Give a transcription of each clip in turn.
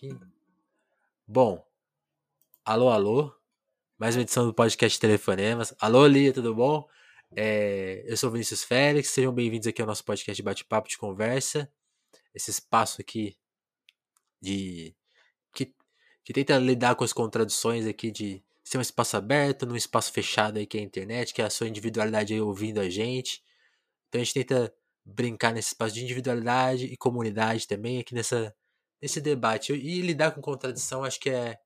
aqui. Bom, alô, alô. Mais uma edição do podcast Telefonemas. Alô, Lia, tudo bom? É, eu sou Vinícius Félix, sejam bem-vindos aqui ao nosso podcast de bate-papo de conversa. Esse espaço aqui de que, que tenta lidar com as contradições aqui de ser um espaço aberto, num espaço fechado aí que é a internet, que é a sua individualidade aí ouvindo a gente. Então a gente tenta brincar nesse espaço de individualidade e comunidade também aqui nessa nesse debate. E lidar com contradição acho que é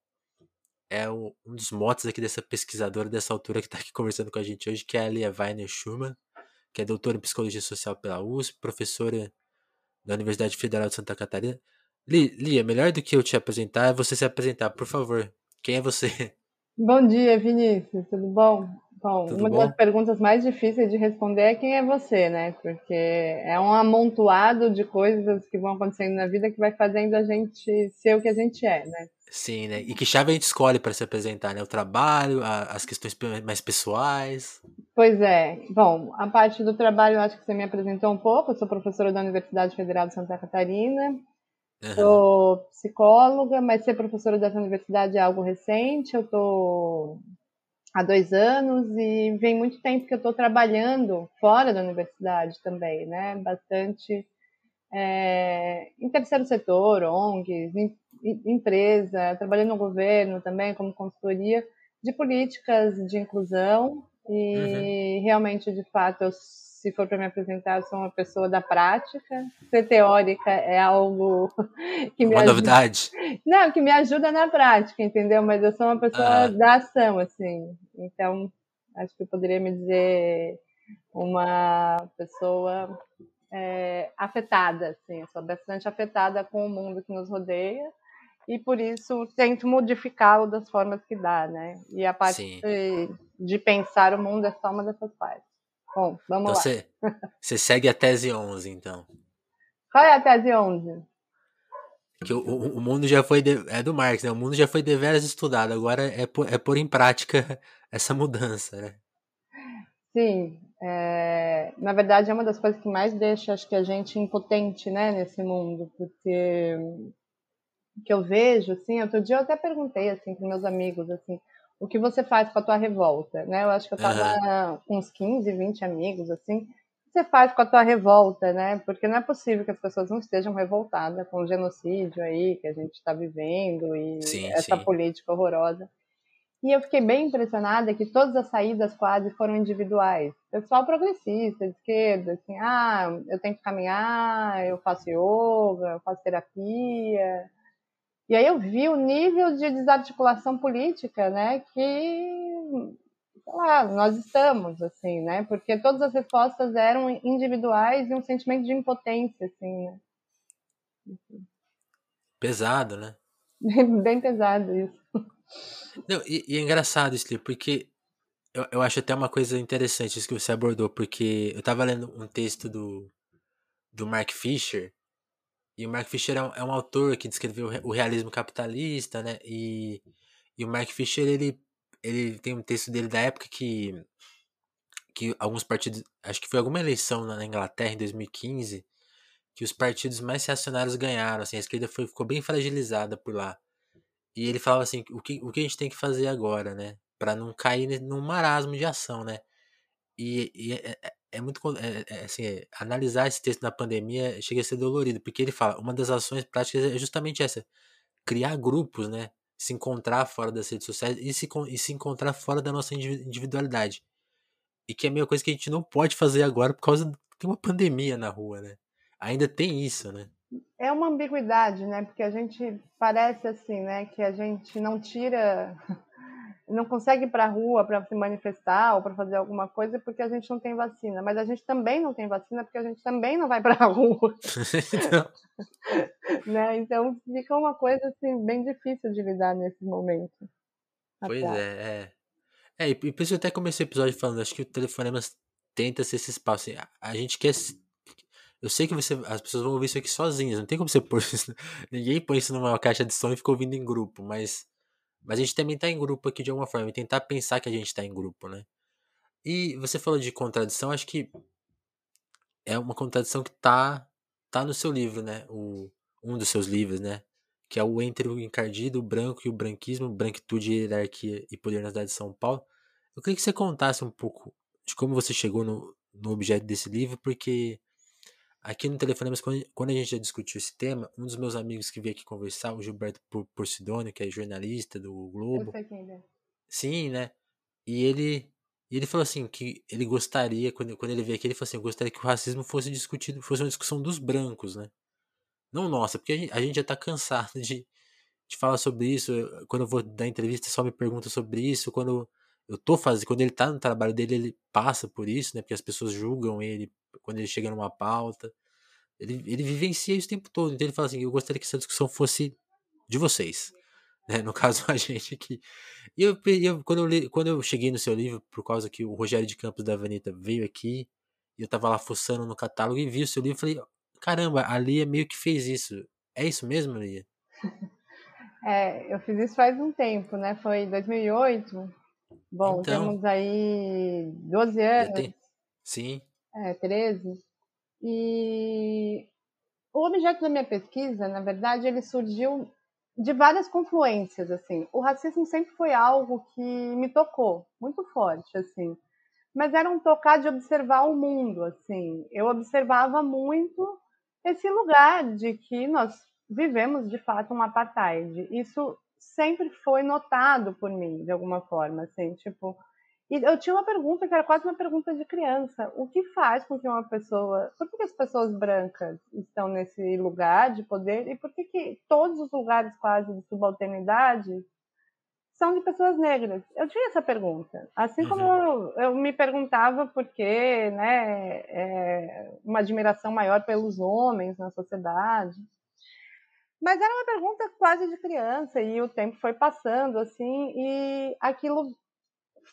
é um dos motos aqui dessa pesquisadora dessa altura que está aqui conversando com a gente hoje, que é a Lia Weiner Schumann, que é doutora em Psicologia Social pela USP, professora da Universidade Federal de Santa Catarina. Lia, melhor do que eu te apresentar é você se apresentar, por favor. Quem é você? Bom dia, Vinícius, tudo bom? Bom, Tudo uma bom? das perguntas mais difíceis de responder é quem é você, né? Porque é um amontoado de coisas que vão acontecendo na vida que vai fazendo a gente ser o que a gente é, né? Sim, né? E que chave a gente escolhe para se apresentar, né? O trabalho, a, as questões mais pessoais. Pois é. Bom, a parte do trabalho eu acho que você me apresentou um pouco. Eu sou professora da Universidade Federal de Santa Catarina. Uhum. Sou psicóloga, mas ser professora dessa universidade é algo recente. Eu estou há dois anos e vem muito tempo que eu estou trabalhando fora da universidade também, né? Bastante é, em terceiro setor, ONGs, em, em, empresa, trabalhando no governo também como consultoria de políticas de inclusão e uhum. realmente, de fato, eu se for para me apresentar, eu sou uma pessoa da prática. Ser teórica é algo que me uma ajuda. novidade. Não, que me ajuda na prática, entendeu? Mas eu sou uma pessoa ah. da ação, assim. Então, acho que eu poderia me dizer uma pessoa é, afetada, assim. Eu sou bastante afetada com o mundo que nos rodeia e por isso tento modificá-lo das formas que dá, né? E a parte de, de pensar o mundo é só uma dessas partes. Bom, vamos então, lá. Você, você segue a tese 11, então. Qual é a tese 11? Que o, o, o mundo já foi. De, é do Marx, né? O mundo já foi deveras estudado, agora é por, é pôr em prática essa mudança, né? Sim. É, na verdade, é uma das coisas que mais deixa, acho que, a gente impotente, né, nesse mundo, porque que eu vejo, assim, outro dia eu até perguntei, assim, para meus amigos, assim, o que você faz com a tua revolta, né? Eu acho que eu tava uhum. com uns 15, 20 amigos, assim. O que você faz com a tua revolta, né? Porque não é possível que as pessoas não estejam revoltadas com o genocídio aí que a gente está vivendo e sim, essa sim. política horrorosa. E eu fiquei bem impressionada que todas as saídas quase foram individuais. Pessoal progressista, de esquerda, assim, ah, eu tenho que caminhar, eu faço yoga, eu faço terapia, e aí eu vi o nível de desarticulação política, né, que, sei lá, nós estamos, assim, né, porque todas as respostas eram individuais e um sentimento de impotência, assim, né. Pesado, né? Bem pesado isso. Não, e, e é engraçado isso, porque eu, eu acho até uma coisa interessante isso que você abordou, porque eu tava lendo um texto do, do Mark Fisher, e o Mark Fisher é um, é um autor que descreveu o realismo capitalista, né? E, e o Mark Fisher, ele, ele tem um texto dele da época que, que alguns partidos, acho que foi alguma eleição na Inglaterra em 2015, que os partidos mais reacionários ganharam, assim, a esquerda foi, ficou bem fragilizada por lá. E ele falava assim, o que, o que a gente tem que fazer agora, né? Para não cair num marasmo de ação, né? E, e é, muito é, é, assim, é, analisar esse texto na pandemia chega a ser dolorido, porque ele fala, uma das ações práticas é justamente essa, criar grupos, né? Se encontrar fora das redes sociais e se, e se encontrar fora da nossa individualidade. E que é a mesma coisa que a gente não pode fazer agora por causa de uma pandemia na rua, né? Ainda tem isso, né? É uma ambiguidade, né? Porque a gente parece assim, né? Que a gente não tira não consegue ir para a rua para se manifestar ou para fazer alguma coisa porque a gente não tem vacina. Mas a gente também não tem vacina porque a gente também não vai para a rua. então... né? então fica uma coisa assim, bem difícil de lidar nesse momento. Pois é, é. É, e por isso eu até comecei o episódio falando, acho que o telefonema tenta ser esse espaço. Assim, a gente quer. Eu sei que você, as pessoas vão ouvir isso aqui sozinhas, não tem como você pôr isso. Ninguém põe isso numa caixa de som e fica ouvindo em grupo, mas mas a gente também tá em grupo aqui de alguma forma, e tentar pensar que a gente tá em grupo, né? E você falou de contradição, acho que é uma contradição que tá, tá no seu livro, né? O, um dos seus livros, né? que é o entre o encardido, o branco e o branquismo, branquitude, hierarquia e poder na cidade de São Paulo. Eu queria que você contasse um pouco de como você chegou no, no objeto desse livro, porque aqui no Telefonemas, quando a gente já discutiu esse tema, um dos meus amigos que veio aqui conversar, o Gilberto Porcidônio, que é jornalista do Globo. Eu sei quem é. Sim, né? E ele, ele falou assim que ele gostaria, quando, quando ele veio aqui, ele falou assim, eu gostaria que o racismo fosse discutido, fosse uma discussão dos brancos, né? Não nossa, porque a gente, a gente já tá cansado de, de falar sobre isso. Quando eu vou dar entrevista, só me pergunta sobre isso. Quando eu tô fazendo, quando ele tá no trabalho dele, ele passa por isso, né? Porque as pessoas julgam ele quando ele chega numa pauta. Ele, ele vivencia isso o tempo todo. Então ele fala assim: eu gostaria que essa discussão fosse de vocês. Né? No caso, a gente aqui. E eu, eu, quando, eu li, quando eu cheguei no seu livro, por causa que o Rogério de Campos da Avenida veio aqui, e eu tava lá fuçando no catálogo e vi o seu livro, falei: caramba, a Lia meio que fez isso. É isso mesmo, Lia? É, eu fiz isso faz um tempo, né? Foi em 2008. Bom, então, temos aí 12 anos. Tem... Sim. É, 13. E o objeto da minha pesquisa, na verdade, ele surgiu de várias confluências, assim. O racismo sempre foi algo que me tocou muito forte, assim. Mas era um tocar de observar o mundo, assim. Eu observava muito esse lugar de que nós vivemos de fato um apartheid. Isso sempre foi notado por mim, de alguma forma, assim, tipo. E eu tinha uma pergunta que era quase uma pergunta de criança: o que faz com que uma pessoa. Por que as pessoas brancas estão nesse lugar de poder e por que, que todos os lugares quase de subalternidade são de pessoas negras? Eu tinha essa pergunta. Assim como eu, eu, me perguntava por que né, é, uma admiração maior pelos homens na sociedade. Mas era uma pergunta quase de criança e o tempo foi passando assim e aquilo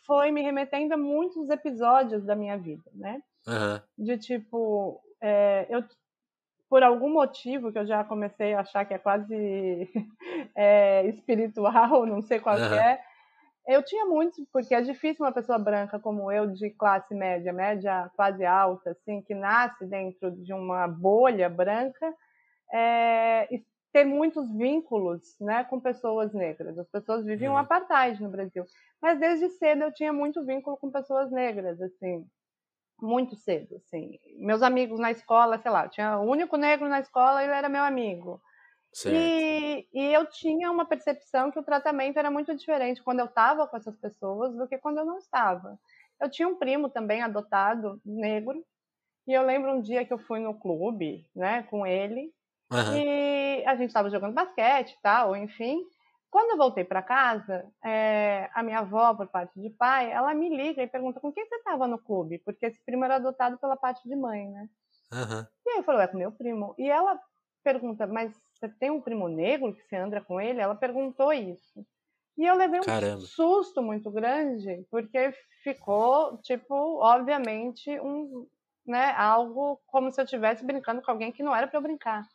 foi me remetendo a muitos episódios da minha vida, né? Uhum. De tipo, é, eu por algum motivo que eu já comecei a achar que é quase é, espiritual, não sei qual uhum. é, eu tinha muito, porque é difícil uma pessoa branca como eu, de classe média, média quase alta, assim, que nasce dentro de uma bolha branca, é, ter muitos vínculos né, com pessoas negras. As pessoas viviam um uhum. apartheid no Brasil. Mas desde cedo eu tinha muito vínculo com pessoas negras, assim, muito cedo, assim. Meus amigos na escola, sei lá, tinha o único negro na escola, ele era meu amigo. E, e, eu tinha uma percepção que o tratamento era muito diferente quando eu estava com essas pessoas do que quando eu não estava. Eu tinha um primo também adotado, negro, e eu lembro um dia que eu fui no clube, né, com ele, Uhum. E a gente estava jogando basquete e tal, enfim. Quando eu voltei para casa, é, a minha avó, por parte de pai, ela me liga e pergunta com quem você estava no clube, porque esse primo era adotado pela parte de mãe, né? Uhum. E aí eu falei, é com meu primo. E ela pergunta, mas você tem um primo negro que você anda com ele? Ela perguntou isso. E eu levei um Caramba. susto muito grande, porque ficou, tipo, obviamente, um, né, algo como se eu estivesse brincando com alguém que não era para eu brincar.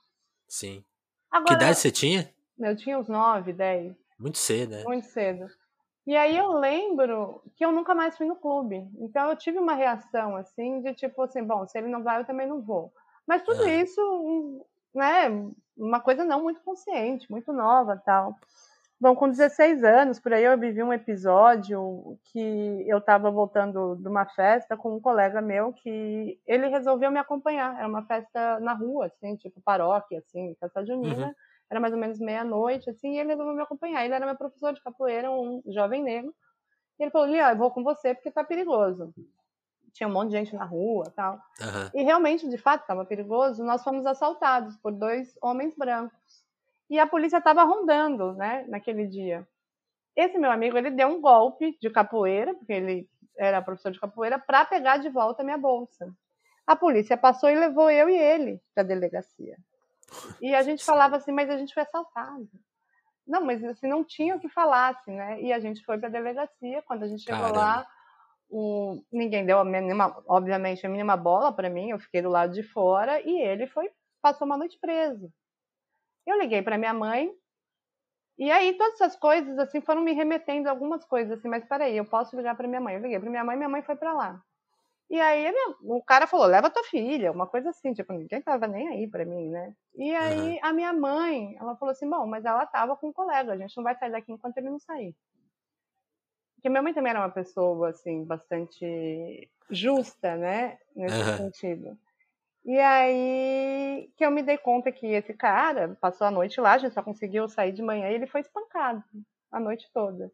Sim. Agora, que idade você tinha? Eu tinha uns 9, 10. Muito cedo, né? Muito cedo. E aí eu lembro que eu nunca mais fui no clube. Então eu tive uma reação assim de tipo assim, bom, se ele não vai, eu também não vou. Mas tudo ah. isso, né, uma coisa não muito consciente, muito nova, tal. Bom, com 16 anos, por aí eu vivi um episódio que eu estava voltando de uma festa com um colega meu que ele resolveu me acompanhar. Era uma festa na rua, assim, tipo paróquia, assim, festa junina. Uhum. Era mais ou menos meia-noite, assim, e ele resolveu me acompanhar. Ele era meu professor de capoeira, um jovem negro. E ele falou, Lia, eu vou com você porque tá perigoso. Tinha um monte de gente na rua tal. Uhum. E realmente, de fato, estava perigoso. Nós fomos assaltados por dois homens brancos e a polícia estava rondando, né, naquele dia. Esse meu amigo, ele deu um golpe de capoeira, porque ele era professor de capoeira, para pegar de volta a minha bolsa. A polícia passou e levou eu e ele para a delegacia. E a gente falava assim, mas a gente foi assaltado. Não, mas assim, não tinha o que falar, assim, né? E a gente foi para a delegacia. Quando a gente chegou Caramba. lá, o... ninguém deu, a mínima, obviamente, a mínima bola para mim. Eu fiquei do lado de fora e ele foi passou uma noite preso. Eu liguei para minha mãe, e aí todas essas coisas assim foram me remetendo a algumas coisas assim, mas peraí, eu posso ligar para minha mãe. Eu liguei para minha mãe, minha mãe foi para lá. E aí o cara falou, leva tua filha, uma coisa assim, tipo, ninguém tava nem aí para mim, né? E aí uhum. a minha mãe, ela falou assim, bom, mas ela tava com um colega, a gente não vai sair daqui enquanto ele não sair. Porque minha mãe também era uma pessoa, assim, bastante justa, né? Nesse uhum. sentido. E aí que eu me dei conta que esse cara passou a noite lá, a gente só conseguiu sair de manhã e ele foi espancado a noite toda.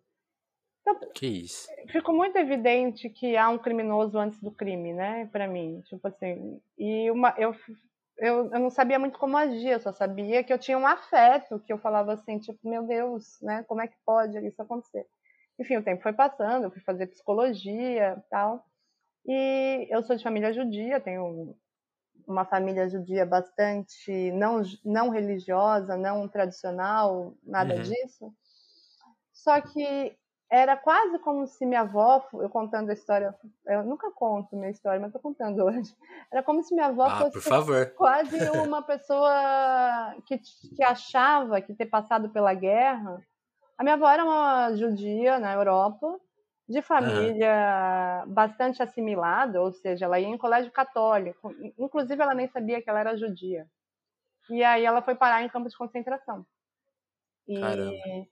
Então, que isso? Ficou muito evidente que há um criminoso antes do crime, né? Para mim, tipo assim. E uma, eu, eu, eu não sabia muito como agir, eu só sabia que eu tinha um afeto, que eu falava assim, tipo, meu Deus, né? Como é que pode isso acontecer? Enfim, o tempo foi passando, eu fui fazer psicologia tal. E eu sou de família judia, tenho uma família judia bastante não, não religiosa, não tradicional, nada uhum. disso. Só que era quase como se minha avó, eu contando a história, eu nunca conto minha história, mas estou contando hoje. Era como se minha avó ah, fosse quase uma pessoa que, que achava que ter passado pela guerra. A minha avó era uma judia na Europa, de família uhum. bastante assimilada, ou seja, ela ia em colégio católico. Inclusive, ela nem sabia que ela era judia. E aí ela foi parar em campo de concentração. E Caramba.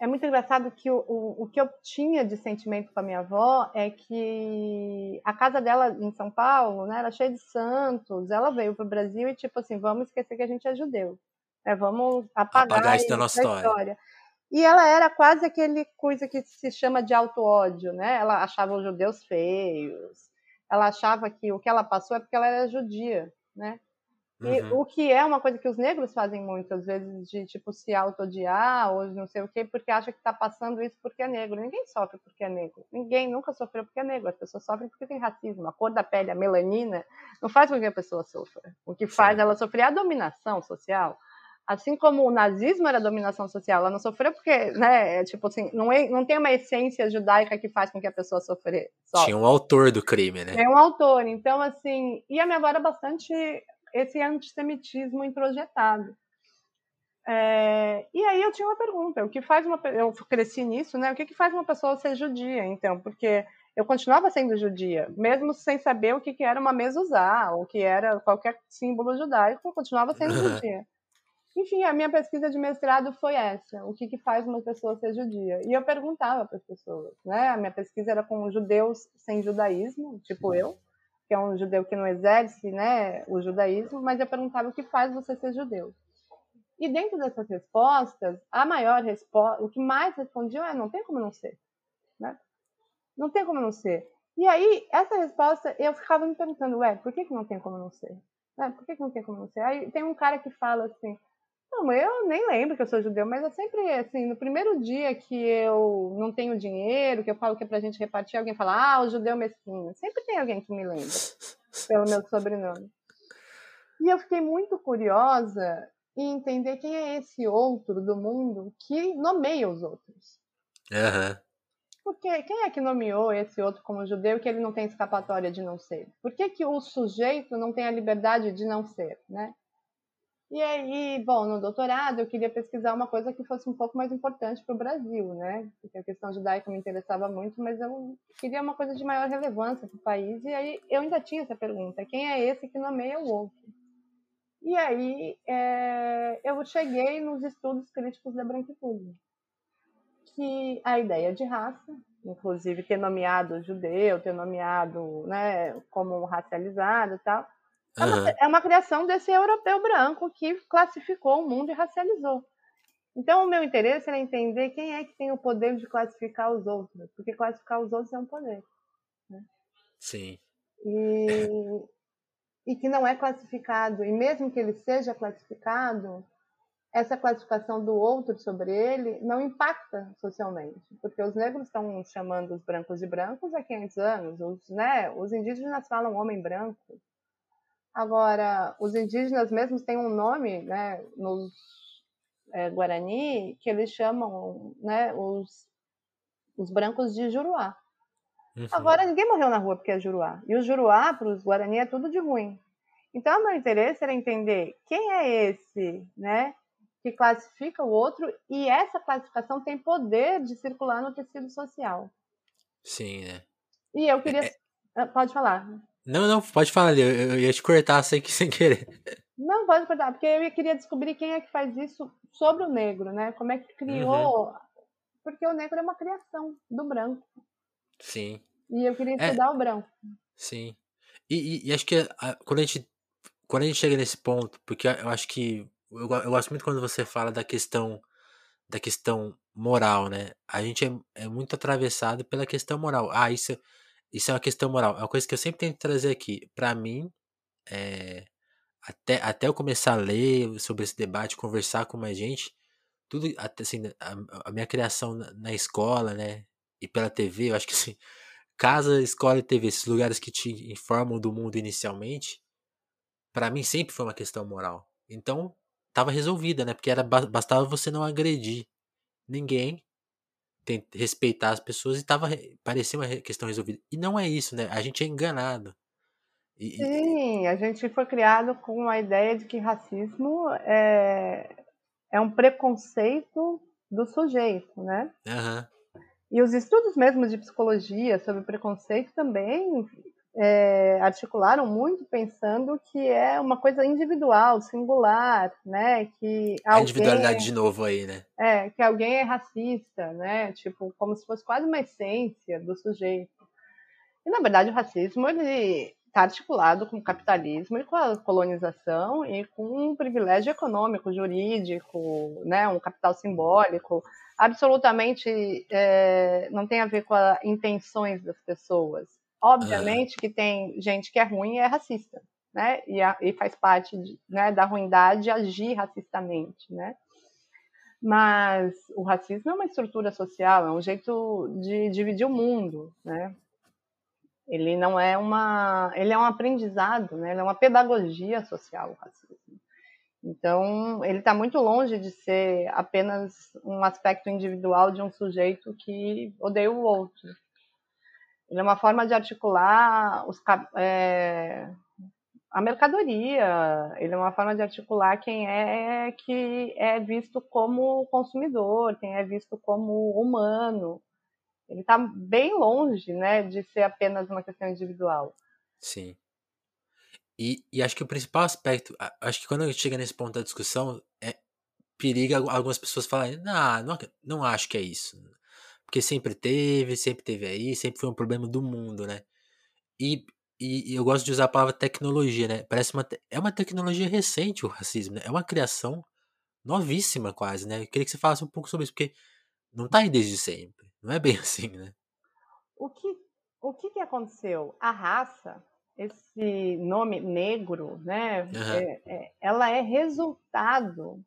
é muito engraçado que o, o, o, que eu tinha de sentimento com a minha avó é que a casa dela em São Paulo né, era cheia de santos. Ela veio para o Brasil e, tipo assim, vamos esquecer que a gente é judeu. É, vamos apagar, apagar isso da nossa história. história. E ela era quase aquele coisa que se chama de auto-ódio, né? Ela achava os judeus feios, ela achava que o que ela passou é porque ela era judia, né? E uhum. o que é uma coisa que os negros fazem muitas vezes, de tipo se auto-odiar ou não sei o quê, porque acha que está passando isso porque é negro. Ninguém sofre porque é negro. Ninguém nunca sofreu porque é negro. As pessoas sofrem porque tem racismo. A cor da pele, a melanina, não faz com que a pessoa sofra. O que faz Sim. ela sofrer é a dominação social assim como o nazismo era dominação social, ela não sofreu porque, né, é tipo assim, não, é, não tem uma essência judaica que faz com que a pessoa sofrer. Sofre. Tinha um autor do crime, né? Tem um autor, então assim, e a minha avó era bastante esse antissemitismo introjetado. É, e aí eu tinha uma pergunta, o que faz uma eu cresci nisso, né? O que, que faz uma pessoa ser judia, então? Porque eu continuava sendo judia, mesmo sem saber o que, que era uma mezuzá, o que era qualquer símbolo judaico, eu continuava sendo judia. Enfim, a minha pesquisa de mestrado foi essa: o que, que faz uma pessoa ser judia? E eu perguntava para as pessoas, né? A minha pesquisa era com judeus sem judaísmo, tipo eu, que é um judeu que não exerce, né, o judaísmo, mas eu perguntava o que faz você ser judeu. E dentro dessas respostas, a maior resposta, o que mais respondiam é: não tem como não ser, né? Não tem como não ser. E aí, essa resposta, eu ficava me perguntando, ué, por que, que não tem como não ser? Né? Por que, que não tem como não ser? Aí tem um cara que fala assim, não, eu nem lembro que eu sou judeu, mas é sempre assim, no primeiro dia que eu não tenho dinheiro, que eu falo que é pra gente repartir, alguém fala, ah, o judeu mesquinho. Sempre tem alguém que me lembra pelo meu sobrenome. E eu fiquei muito curiosa em entender quem é esse outro do mundo que nomeia os outros. Uhum. Porque quem é que nomeou esse outro como judeu que ele não tem escapatória de não ser? Por que, que o sujeito não tem a liberdade de não ser, né? E aí, bom, no doutorado eu queria pesquisar uma coisa que fosse um pouco mais importante para o Brasil, né? Porque a questão judaica me interessava muito, mas eu queria uma coisa de maior relevância para o país. E aí eu ainda tinha essa pergunta: quem é esse que nomeia o outro? E aí é, eu cheguei nos estudos críticos da branquitude, que a ideia de raça, inclusive ter nomeado judeu, ter nomeado, né, como racializado e tal é uma, é uma criação desse europeu branco que classificou o mundo e racializou. Então, o meu interesse era entender quem é que tem o poder de classificar os outros, porque classificar os outros é um poder. Né? Sim. E, e que não é classificado, e mesmo que ele seja classificado, essa classificação do outro sobre ele não impacta socialmente, porque os negros estão chamando os brancos de brancos há 500 anos, os, né, os indígenas falam homem branco, Agora, os indígenas mesmos têm um nome, né, nos é, Guarani, que eles chamam, né, os, os brancos de Juruá. Uhum. Agora, ninguém morreu na rua porque é Juruá. E o Juruá, para os Guarani, é tudo de ruim. Então, o meu interesse era entender quem é esse, né, que classifica o outro e essa classificação tem poder de circular no tecido social. Sim, né? E eu queria... É, Ah, pode falar. Não, não, pode falar, eu, eu ia te cortar sem, sem querer. Não, pode cortar, porque eu queria descobrir quem é que faz isso sobre o negro, né? Como é que criou. Uhum. Porque o negro é uma criação do branco. Sim. E eu queria é. estudar é, o branco. Sim. E, e, e acho que a, quando, a gente, quando a gente chega nesse ponto, porque eu acho que. Eu, eu gosto muito quando você fala da questão da questão moral, né? A gente é, é muito atravessado pela questão moral. Ah, isso, isso é uma questão moral. É uma coisa que eu sempre tento trazer aqui. Para mim, é, até, até eu começar a ler sobre esse debate, conversar com mais gente, tudo, assim, a, a minha criação na, na, escola, né? E pela TV, eu acho que assim, casa, escola e TV, esses lugares que te informam do mundo inicialmente, para mim sempre foi uma questão moral. Então, tava resolvida, né? Porque era bastava você não agredir ninguém, respeitar as pessoas e tava parecia uma questão resolvida. E não é isso, né? A gente é enganado. E, Sim, a gente foi criado com a ideia de que racismo é, é um preconceito do sujeito, né? Uhum. E os estudos mesmo de psicologia sobre preconceito também é, articularam muito pensando que é uma coisa individual, singular, né? Que a individualidade de novo aí, né? É, que alguém é racista, né? Tipo, como se fosse quase uma essência do sujeito. E na verdade o racismo ele está articulado com o capitalismo e com a colonização e com um privilégio econômico, jurídico, né? Um capital simbólico. Absolutamente é, não tem a ver com as intenções das pessoas Obviamente que tem gente que é ruim e é racista, né? E, a, e faz parte de, né, da ruindade agir racistamente, né? Mas o racismo é uma estrutura social, é um jeito de dividir o mundo, né? Ele não é uma, ele é um aprendizado, né? Ele é uma pedagogia social, o racismo. Então, ele está muito longe de ser apenas um aspecto individual de um sujeito que odeia o outro. Ele é uma forma de articular os, é, a mercadoria, ele é uma forma de articular quem é que é visto como consumidor, quem é visto como humano. Ele está bem longe né, de ser apenas uma questão individual. Sim. E, e acho que o principal aspecto, acho que quando chega nesse ponto da discussão, é periga algumas pessoas falarem, não, não, não acho que é isso. Porque sempre teve, sempre teve aí, sempre foi um problema do mundo, né? E, e, e eu gosto de usar a palavra tecnologia, né? Parece uma, é uma tecnologia recente o racismo, né? É uma criação novíssima quase, né? Eu queria que você falasse um pouco sobre isso, porque não tá aí desde sempre. Não é bem assim, né? O que, o que, que aconteceu? A raça, esse nome negro, né? Uhum. É, é, ela é resultado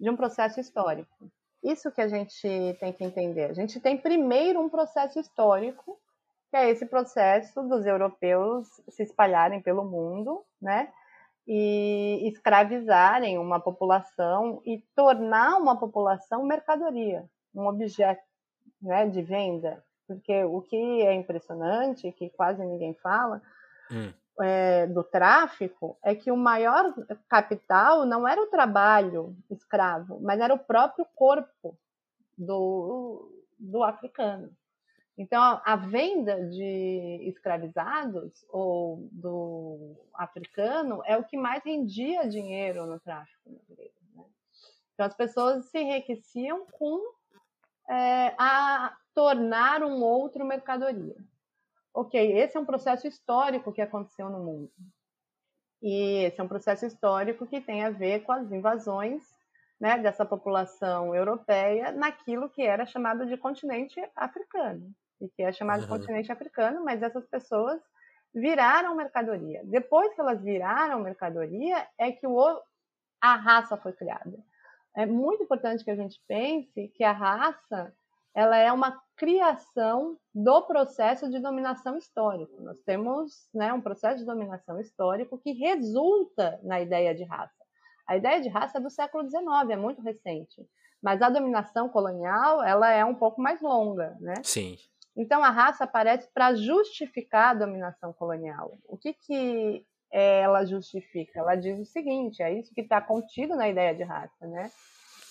de um processo histórico. Isso que a gente tem que entender. A gente tem primeiro um processo histórico, que é esse processo dos europeus se espalharem pelo mundo, né? E escravizarem uma população e tornar uma população mercadoria, um objeto né, de venda. Porque o que é impressionante, que quase ninguém fala, hum é, do tráfico é que o maior capital não era o trabalho escravo, mas era o próprio corpo do, do africano. Então, a venda de escravizados ou do africano é o que mais rendia dinheiro no tráfico negreiro. Né? Então, as pessoas se enriqueciam com é, a tornar um outro mercadoria ok, esse é um processo histórico que aconteceu no mundo. E esse é um processo histórico que tem a ver com as invasões né, dessa população europeia naquilo que era chamado de continente africano. E que é chamado uhum. de continente africano, mas essas pessoas viraram mercadoria. Depois que elas viraram mercadoria, é que o, a raça foi criada. É muito importante que a gente pense que a raça ela é uma criação do processo de dominação histórico. Nós temos né, um processo de dominação histórico que resulta na ideia de raça. A ideia de raça é do século XIX, é muito recente. Mas a dominação colonial, ela é um pouco mais longa, né? Sim. Então a raça aparece para justificar a dominação colonial. O que que ela justifica? Ela diz o seguinte: é isso que está contido na ideia de raça, né?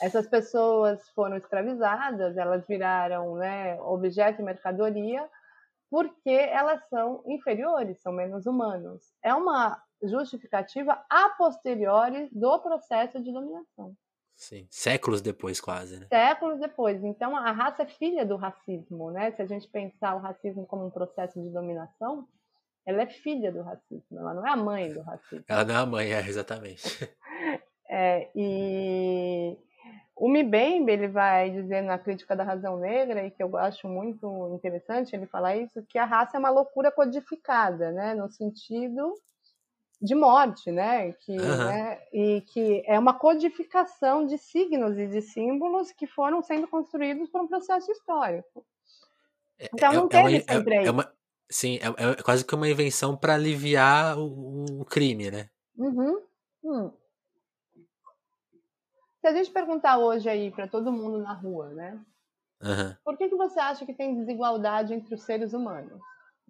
Essas pessoas foram escravizadas, elas viraram né, objeto de mercadoria porque elas são inferiores, são menos humanos. É uma justificativa a posteriori do processo de dominação. Sim, séculos depois quase, né? Séculos depois. Então a raça é filha do racismo, né? Se a gente pensar o racismo como um processo de dominação, ela é filha do racismo, ela não é a mãe do racismo. Ela não é a mãe, é, exatamente. É, e o Mbembe, ele vai dizer na crítica da razão negra, e que eu acho muito interessante ele falar isso, que a raça é uma loucura codificada, né? No sentido de morte, né? Que, uhum. né? E que é uma codificação de signos e de símbolos que foram sendo construídos por um processo histórico. É, então não é, teve é uma, sempre é, é uma, Sim, é, é, quase que uma invenção para aliviar o, o, crime, né? Uhum. Hum. Se a gente perguntar hoje aí para todo mundo na rua, né? Uhum. Por que, que você acha que tem desigualdade entre os seres humanos?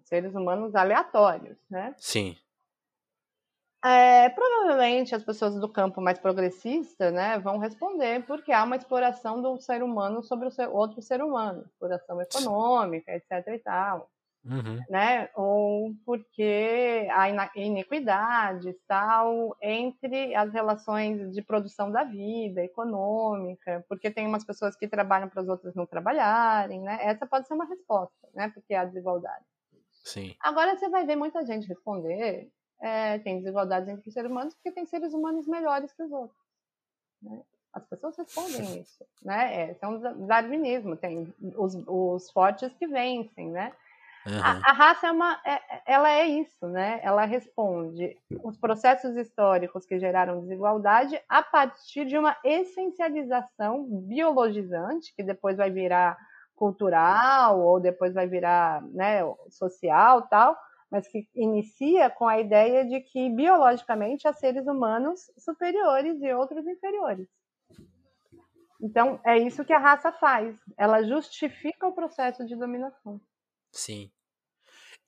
Seres humanos aleatórios, né? Sim. É, provavelmente as pessoas do campo mais progressista né, vão responder porque há uma exploração do ser humano sobre o ser, outro ser humano, exploração econômica, etc. e tal. Uhum. Né? Ou porque há iniquidades tal entre as relações de produção da vida, econômica, porque tem umas pessoas que trabalham para as outras não trabalharem, né? Essa pode ser uma resposta, né? Porque há desigualdade. Sim. Agora você vai ver muita gente responder é, tem desigualdades entre os seres humanos porque tem seres humanos melhores que os outros. Né? As pessoas respondem isso, né? É, um darwinismo, tem os, os fortes que vencem, né? Uhum. A, a, raça é uma, é, ela é isso, né? Ela responde os processos históricos que geraram desigualdade a partir de uma essencialização biologizante que depois vai virar cultural ou depois vai virar, né, social, tal, mas que inicia com a ideia de que biologicamente há seres humanos superiores e outros inferiores. Então, é isso que a raça faz. Ela justifica o processo de dominação. Sim.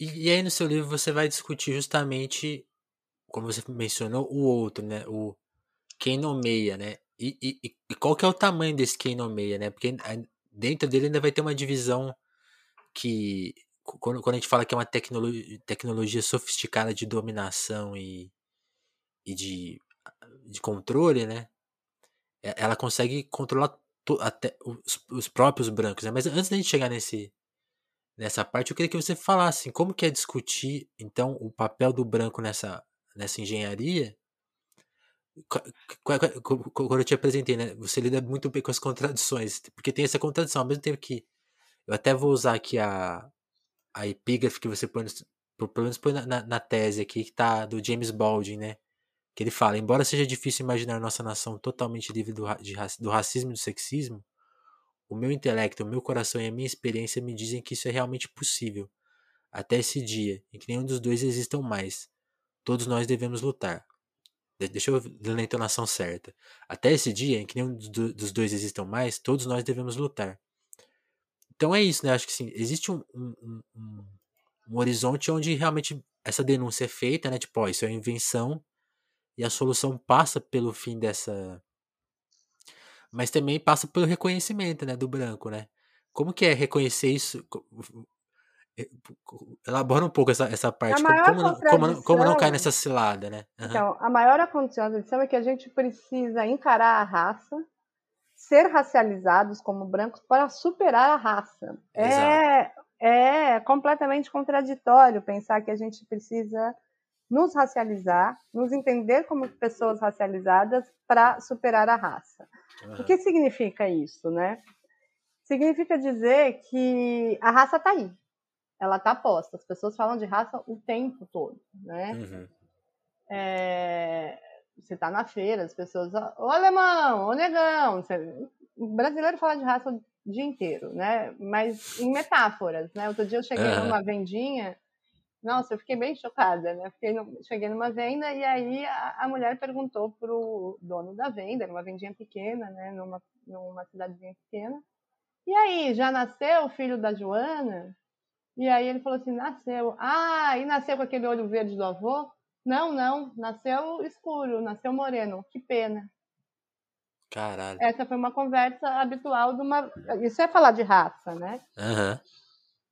E, e aí no seu livro você vai discutir justamente, como você mencionou, o outro, né? O quem nomeia, né? E, e, e qual que é o tamanho desse quem nomeia, né? Porque dentro dele ainda vai ter uma divisão que quando, quando a gente fala que é uma tecnologia, sofisticada de dominação e, e de, de controle, né? Ela consegue controlar to, até os, os, próprios brancos, né? Mas antes da gente chegar nesse, nessa parte, eu queria que você falasse assim, como que é discutir, então, o papel do branco nessa, nessa engenharia quando eu te apresentei, né? Você lida muito bem com as contradições, porque tem essa contradição, ao mesmo tempo que eu até vou usar aqui a, a epígrafe que você põe, pelo menos põe na, na, na, tese aqui, que tá do James Baldwin, né? Que ele fala: embora seja difícil imaginar nossa nação totalmente livre do, de, do racismo e do sexismo, o meu intelecto, o meu coração e a minha experiência me dizem que isso é realmente possível. Até esse dia, em que nenhum dos dois existam mais. Todos nós devemos lutar. Deixa eu ler na entonação certa. Até esse dia, em que nenhum dos dois existam mais, todos nós devemos lutar. Então é isso, né? Acho que sim, existe um, um, um, um, horizonte onde realmente essa denúncia é feita, né? Tipo, ó, isso é invenção e a solução passa pelo fim dessa. Mas também passa pelo reconhecimento, né? Do branco, né? Como que é reconhecer isso? Elabora um pouco essa, essa parte. Como, como, não, como, não, como não cai nessa cilada, né? Uhum. Então, a maior contradição é que a gente precisa encarar a raça ser racializados como brancos para superar a raça. É, é completamente contraditório pensar que a gente precisa nos racializar, nos entender como pessoas racializadas para superar a raça. Uhum. O que significa isso, né? Significa dizer que a raça está aí, ela está posta. As pessoas falam de raça o tempo todo, né? Uhum. É, você tá na feira, as pessoas, ô alemão, ô negão, você... o brasileiro fala de raça o dia inteiro, né? Mas em metáforas, né? Outro dia eu cheguei uhum. numa vendinha, nossa, eu fiquei bem chocada, né? Fiquei no... cheguei numa venda e aí a, a, mulher perguntou pro dono da venda, era uma vendinha pequena, né? Numa, numa cidadezinha pequena. E aí, já nasceu o filho da Joana? E aí ele falou assim, nasceu. Ah, e nasceu com aquele olho verde do avô? Não, não, nasceu escuro, nasceu moreno. Que pena. Caralho. Essa foi uma conversa habitual de uma. Isso é falar de raça, né? Uhum.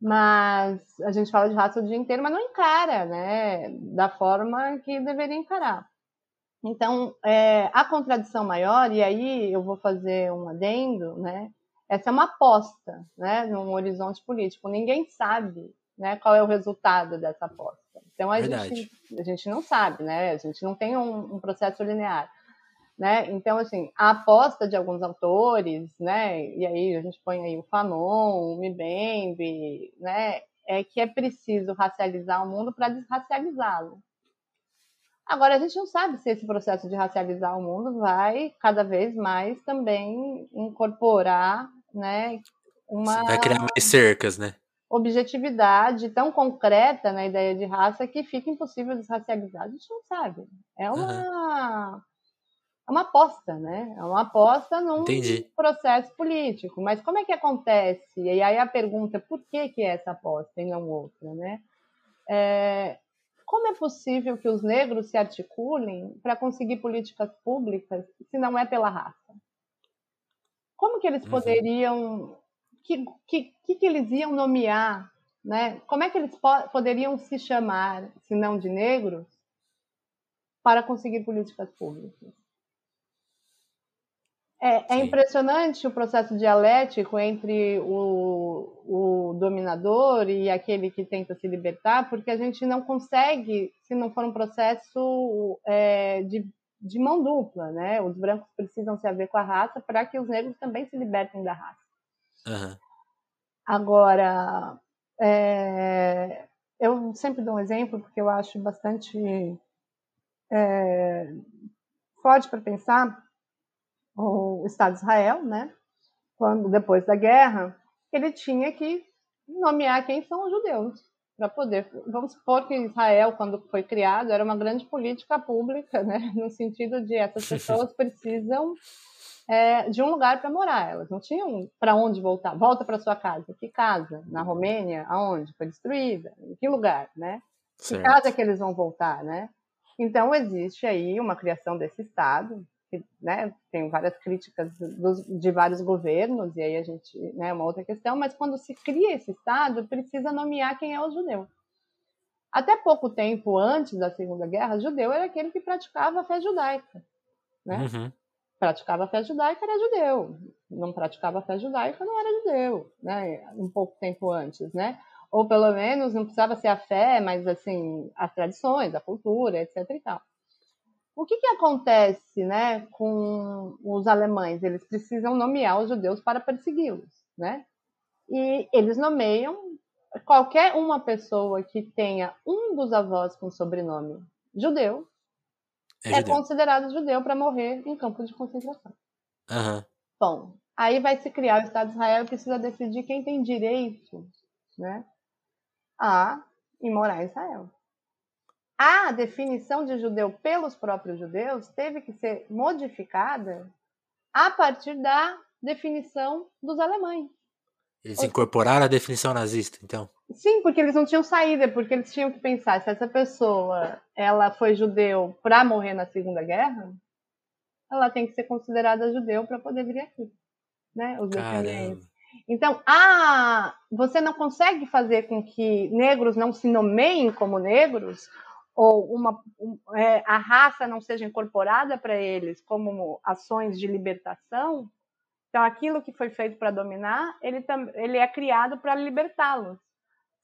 Mas a gente fala de raça o dia inteiro, mas não encara, né? Da forma que deveria encarar. Então, é, a contradição maior, e aí eu vou fazer um adendo, né? Essa é uma aposta, né? Num horizonte político. Ninguém sabe, né? Qual é o resultado dessa aposta. Então a gente, a gente não sabe, né? A gente não tem um, um processo linear. Né? Então, assim, a aposta de alguns autores, né? E aí a gente põe aí o Fanon, o Mbembe, né? É que é preciso racializar o mundo para desracializá-lo. Agora, a gente não sabe se esse processo de racializar o mundo vai cada vez mais também incorporar, né? Uma... Vai criar mais cercas, né? objetividade tão concreta na ideia de raça que fica impossível desracializar. A gente não sabe. É uma, uhum. É uma aposta, né? É uma aposta num Entendi. processo político. Mas como é que acontece? E aí a pergunta é por que, que é essa aposta e não outra, né? É, como é possível que os negros se articulem para conseguir políticas públicas se não é pela raça? Como que eles uhum. poderiam que, que, que eles iam nomear, né? Como é que eles po poderiam se chamar, se não de negros, para conseguir políticas públicas? É, é, impressionante o processo dialético entre o, o, dominador e aquele que tenta se libertar, porque a gente não consegue, se não for um processo é, de, de mão dupla, né? Os brancos precisam se haver com a raça para que os negros também se libertem da raça. Uhum. Agora, é, eu sempre dou um exemplo porque eu acho bastante é, forte para pensar o Estado de Israel, né? Quando depois da guerra, ele tinha que nomear quem são os judeus para poder. Vamos supor que Israel, quando foi criado, era uma grande política pública, né? No sentido de essas pessoas precisam é, de um lugar para morar. Elas não tinham para onde voltar. Volta para sua casa. Que casa? Na Romênia? Aonde? Foi destruída? Em que lugar, né? Certo. Que casa que eles vão voltar, né? Então existe aí uma criação desse Estado, que, né, tem várias críticas dos, de vários governos, e aí a gente, né, uma outra questão, mas quando se cria esse Estado, precisa nomear quem é o judeu. Até pouco tempo antes da Segunda Guerra, judeu era aquele que praticava a fé judaica, né? Uhum praticava a fé judaica era judeu, não praticava a fé judaica não era judeu, né? Um pouco tempo antes, né? Ou pelo menos não precisava ser a fé, mas assim as tradições, a cultura, etc. E tal. O que, que acontece, né, com os alemães? Eles precisam nomear os judeus para persegui-los, né? E eles nomeiam qualquer uma pessoa que tenha um dos avós com sobrenome judeu é, é considerado judeu para morrer em campo de concentração. Uhum. Bom, aí vai se criar o Estado de Israel e precisa decidir quem tem direito né, a ir morar em Israel. A definição de judeu pelos próprios judeus teve que ser modificada a partir da definição dos alemães. Eles incorporaram a definição nazista, então? Sim, porque eles não tinham saída, porque eles tinham que pensar se essa pessoa ela foi judeu para morrer na Segunda Guerra, ela tem que ser considerada judeu para poder vir aqui, né? Os descendentes. Então, ah, você não consegue fazer com que negros não se nomeiem como negros ou uma, um, é, a raça não seja incorporada para eles como ações de libertação. Então, aquilo que foi feito para dominar, ele, ele é criado para libertá-los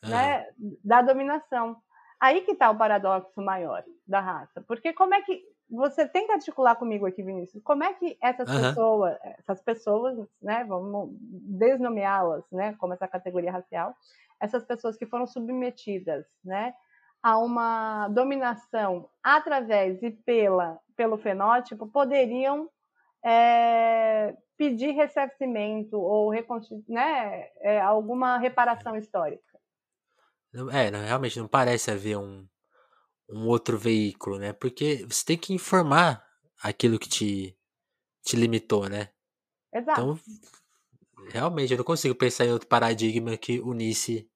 né, da dominação. Aí que está o paradoxo maior da raça. Porque como é que. Você tenta articular comigo aqui, Vinícius, como é que essas uhum. pessoas, essas pessoas, né, vamos desnomeá-las, né, como essa categoria racial, essas pessoas que foram submetidas, né, a uma dominação através e pela, pelo fenótipo, poderiam é, pedir ressarcimento ou né, é, alguma reparação histórica. É, realmente não parece haver um, um outro veículo, né? Porque você tem que informar aquilo que te, te limitou, né? Exato. Então, realmente, eu não consigo pensar em outro paradigma que unisse,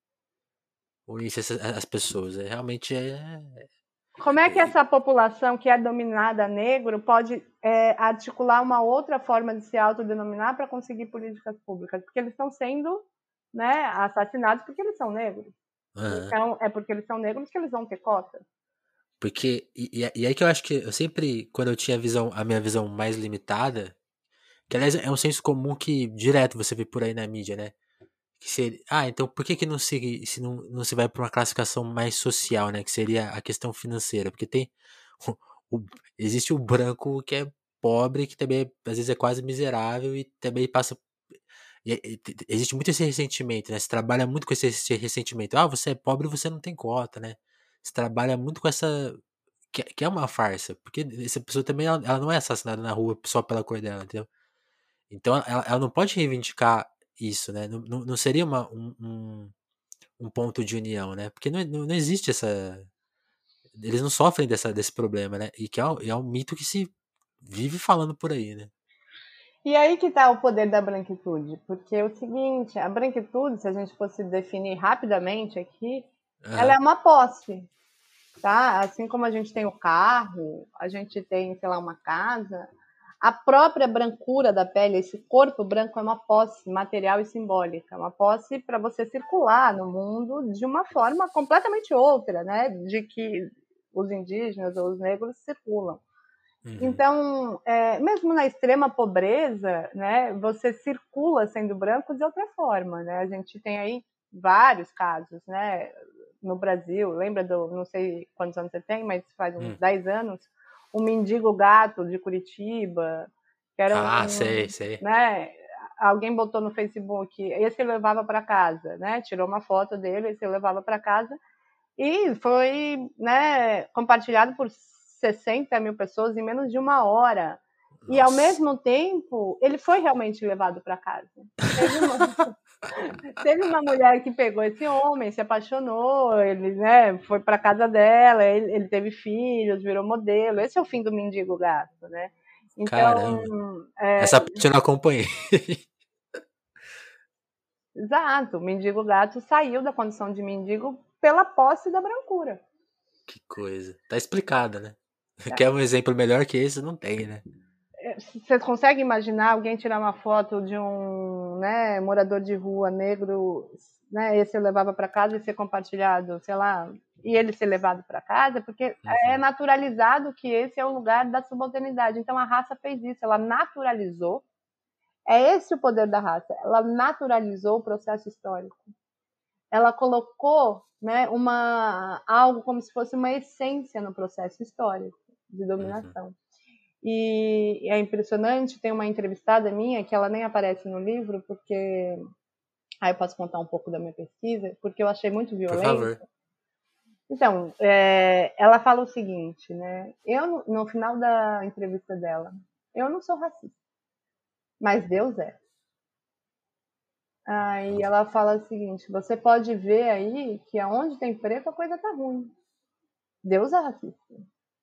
unisse as, as pessoas. É, realmente é. Como é que essa população que é dominada negro pode é, articular uma outra forma de se autodenominar para conseguir políticas públicas? Porque eles estão sendo né, assassinados porque eles são negros. Aham. Então, é porque eles são negros que eles vão ter cota. Porque, e, e- e aí que eu acho que eu sempre, quando eu tinha a visão, a minha visão mais limitada, que aliás é um senso comum que direto você vê por aí na mídia, né? Que seria, ah, então por que que não se, se não, não se vai para uma classificação mais social, né? Que seria a questão financeira, porque tem o, existe o branco que é pobre, que também às vezes é quase miserável e também passa e- e- te- existe muito esse ressentimento, né? Se trabalha muito com esse, esse ressentimento. Ah, você é pobre, você não tem cota, né? Se trabalha muito com essa que, que é uma farsa, porque essa pessoa também ela, ela não é assassinada na rua só pela cor dela, entendeu? Então ela, ela não pode reivindicar isso, né? Não, não, não seria uma, um, um, um ponto de união, né? Porque não, não, não existe essa. Eles não sofrem dessa, desse problema, né? E que é um, é um mito que se vive falando por aí, né? E aí que está o poder da branquitude, porque é o seguinte, a branquitude, se a gente fosse definir rapidamente aqui, ela é uma posse, tá? Assim como a gente tem o carro, a gente tem, sei lá, uma casa, a própria brancura da pele, esse corpo branco é uma posse material e simbólica, uma posse para você circular no mundo de uma forma completamente outra, né? De que os indígenas ou os negros circulam. Uhum. Então, é, mesmo na extrema pobreza, né, você circula sendo branco de outra forma, né? A gente tem aí vários casos, né? No Brasil, lembra do, não sei quantos anos você tem, mas faz uns Hum. 10 anos, o mendigo gato de Curitiba, que era Ah, um, sei, sei. né? Alguém botou no Facebook, esse ele levava para casa, né? Tirou uma foto dele, esse ele levava para casa e foi, né, compartilhado por 60 mil pessoas em menos de uma hora. E ao Nossa. mesmo tempo, ele foi realmente levado para casa. Teve uma, teve uma mulher que pegou esse homem, se apaixonou, ele né, foi para casa dela, ele, ele teve filhos, virou modelo. Esse é o fim do mendigo gato, né? Então, Caramba. é, Essa parte eu não acompanhei. exato, o mendigo gato saiu da condição de mendigo pela posse da brancura. Que coisa. Tá explicada, né? É. Quer um exemplo melhor que esse? Não tem, né? Você consegue imaginar alguém tirar uma foto de um né, morador de rua negro, né, esse eu levava para casa e ser compartilhado, sei lá, e ele ser levado para casa? Porque é Uhum. naturalizado que esse é o lugar da subalternidade. Então a raça fez isso, ela naturalizou. É esse o poder da raça. Ela naturalizou o processo histórico. Ela colocou né, uma, algo como se fosse uma essência no processo histórico de dominação. E é impressionante, tem uma entrevistada minha que ela nem aparece no livro, porque. Aí eu posso contar um pouco da minha pesquisa, porque eu achei muito Por violento. favor. Então, é, ela fala o seguinte, né? Eu, no- no final da entrevista dela, eu não sou racista, mas Deus é. Aí ela fala o seguinte: você pode ver aí que aonde tem preto a coisa tá ruim. Deus é racista,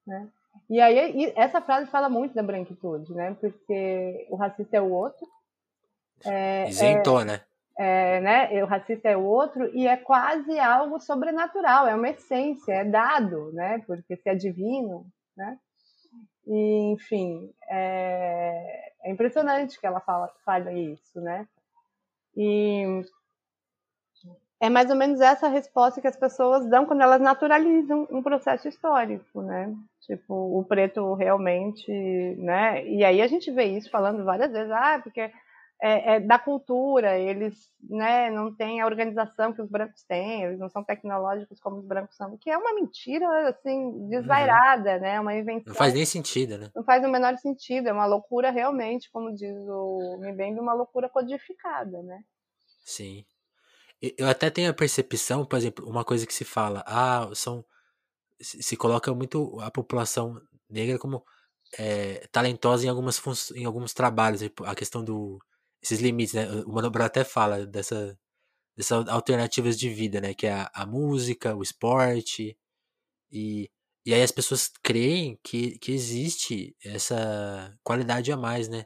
né? E aí e essa frase fala muito da branquitude, né? Porque o racista é o outro, Isentou, né? é, né? O racista é o outro e é quase algo sobrenatural, é uma essência, é dado, né? Porque se é divino, né? E, enfim, é, é impressionante que ela fala, fala isso, né? E é mais ou menos essa resposta que as pessoas dão quando elas naturalizam um processo histórico, né? Tipo, o preto realmente, né? E aí a gente vê isso falando várias vezes, ah, porque é, é da cultura, eles né, não têm a organização que os brancos têm, eles não são tecnológicos como os brancos são, que é uma mentira, assim, desvairada, né? Uma invenção. Não faz nem sentido, né? Não faz o menor sentido, é uma loucura realmente, como diz o Mbembe, uma loucura codificada, né? Sim. Eu até tenho a percepção, por exemplo, uma coisa que se fala, ah, são. Se coloca muito a população negra como é, talentosa em, algumas em alguns trabalhos, tipo, a questão do. Esses limites, né? O Mano Brown até fala dessa, dessas alternativas de vida, né? Que é a, a música, o esporte. E, e aí as pessoas creem que, que existe essa qualidade a mais, né?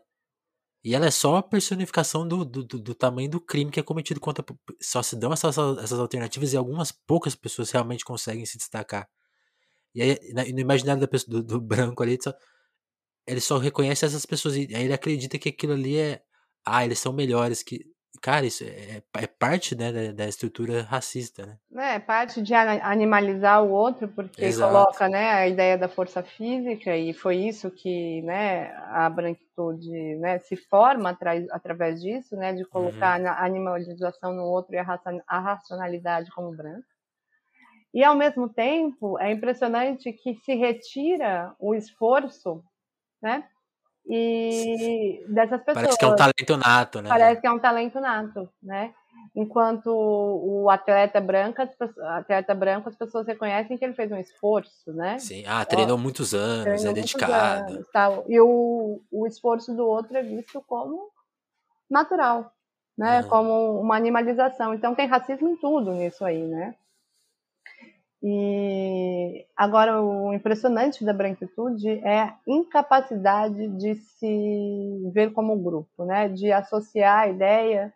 E ela é só a personificação do, do, do- do tamanho do crime que é cometido contra. Só se dão essas, essas alternativas e algumas poucas pessoas realmente conseguem se destacar. E aí, no imaginário da pessoa, do, do branco ali, ele só, ele só reconhece essas pessoas. E aí ele acredita que aquilo ali é. Ah, eles são melhores que. Cara, isso é, é parte né, da, da, estrutura racista, né? É parte de animalizar o outro, porque Exato. coloca né, a ideia da força física, e foi isso que né, a branquitude né, se forma atra através disso, né, de colocar uhum. a animalização no outro e a, a racionalidade como branca. E, ao mesmo tempo, é impressionante que se retira o esforço né, e dessas pessoas. Parece que é um talento nato, né? Parece que é um talento nato, né? Enquanto o atleta branco, atleta branco, as pessoas reconhecem que ele fez um esforço, né? Sim, ah, treinou Ó, muitos anos, treinou é dedicado. Anos, tal. E o, o esforço do outro é visto como natural, né? Uhum. Como uma animalização. Então tem racismo em tudo nisso aí, né? E agora o impressionante da branquitude é a incapacidade de se ver como grupo, né? De associar a ideia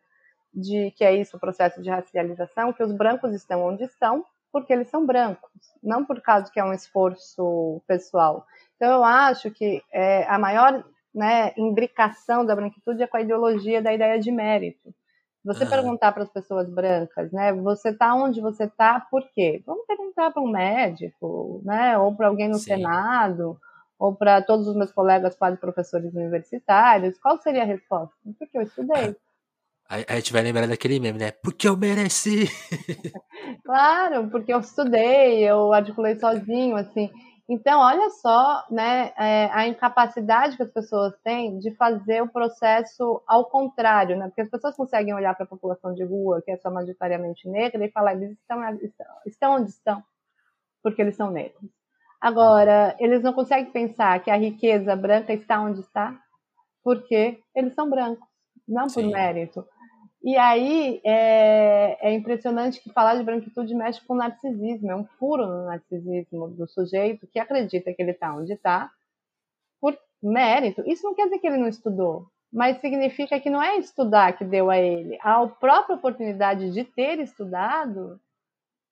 de que é isso o processo de racialização, que os brancos estão onde estão porque eles são brancos, não por causa que é um esforço pessoal. Então eu acho que é, a maior né, imbricação da branquitude é com a ideologia da ideia de mérito você uhum. perguntar para as pessoas brancas, né? Você está onde você está, por quê? Vamos perguntar para um médico, né? Ou para alguém no Sim. Senado, ou para todos os meus colegas quase professores universitários. Qual seria a resposta? Porque eu estudei. A, gente vai lembrar daquele meme, né? Porque eu mereci. claro, porque eu estudei, eu articulei sozinho, assim. Então, olha só né, é, a incapacidade que as pessoas têm de fazer o processo ao contrário, né? Porque as pessoas conseguem olhar para a população de rua, que é só majoritariamente negra, e falar, eles estão, estão, onde estão, porque eles são negros. Agora, eles não conseguem pensar que a riqueza branca está onde está, porque eles são brancos, não por Sim. mérito. E aí é, é, impressionante que falar de branquitude mexe com o narcisismo, é um furo no narcisismo do sujeito que acredita que ele está onde está por mérito. Isso não quer dizer que ele não estudou, mas significa que não é estudar que deu a ele. A própria oportunidade de ter estudado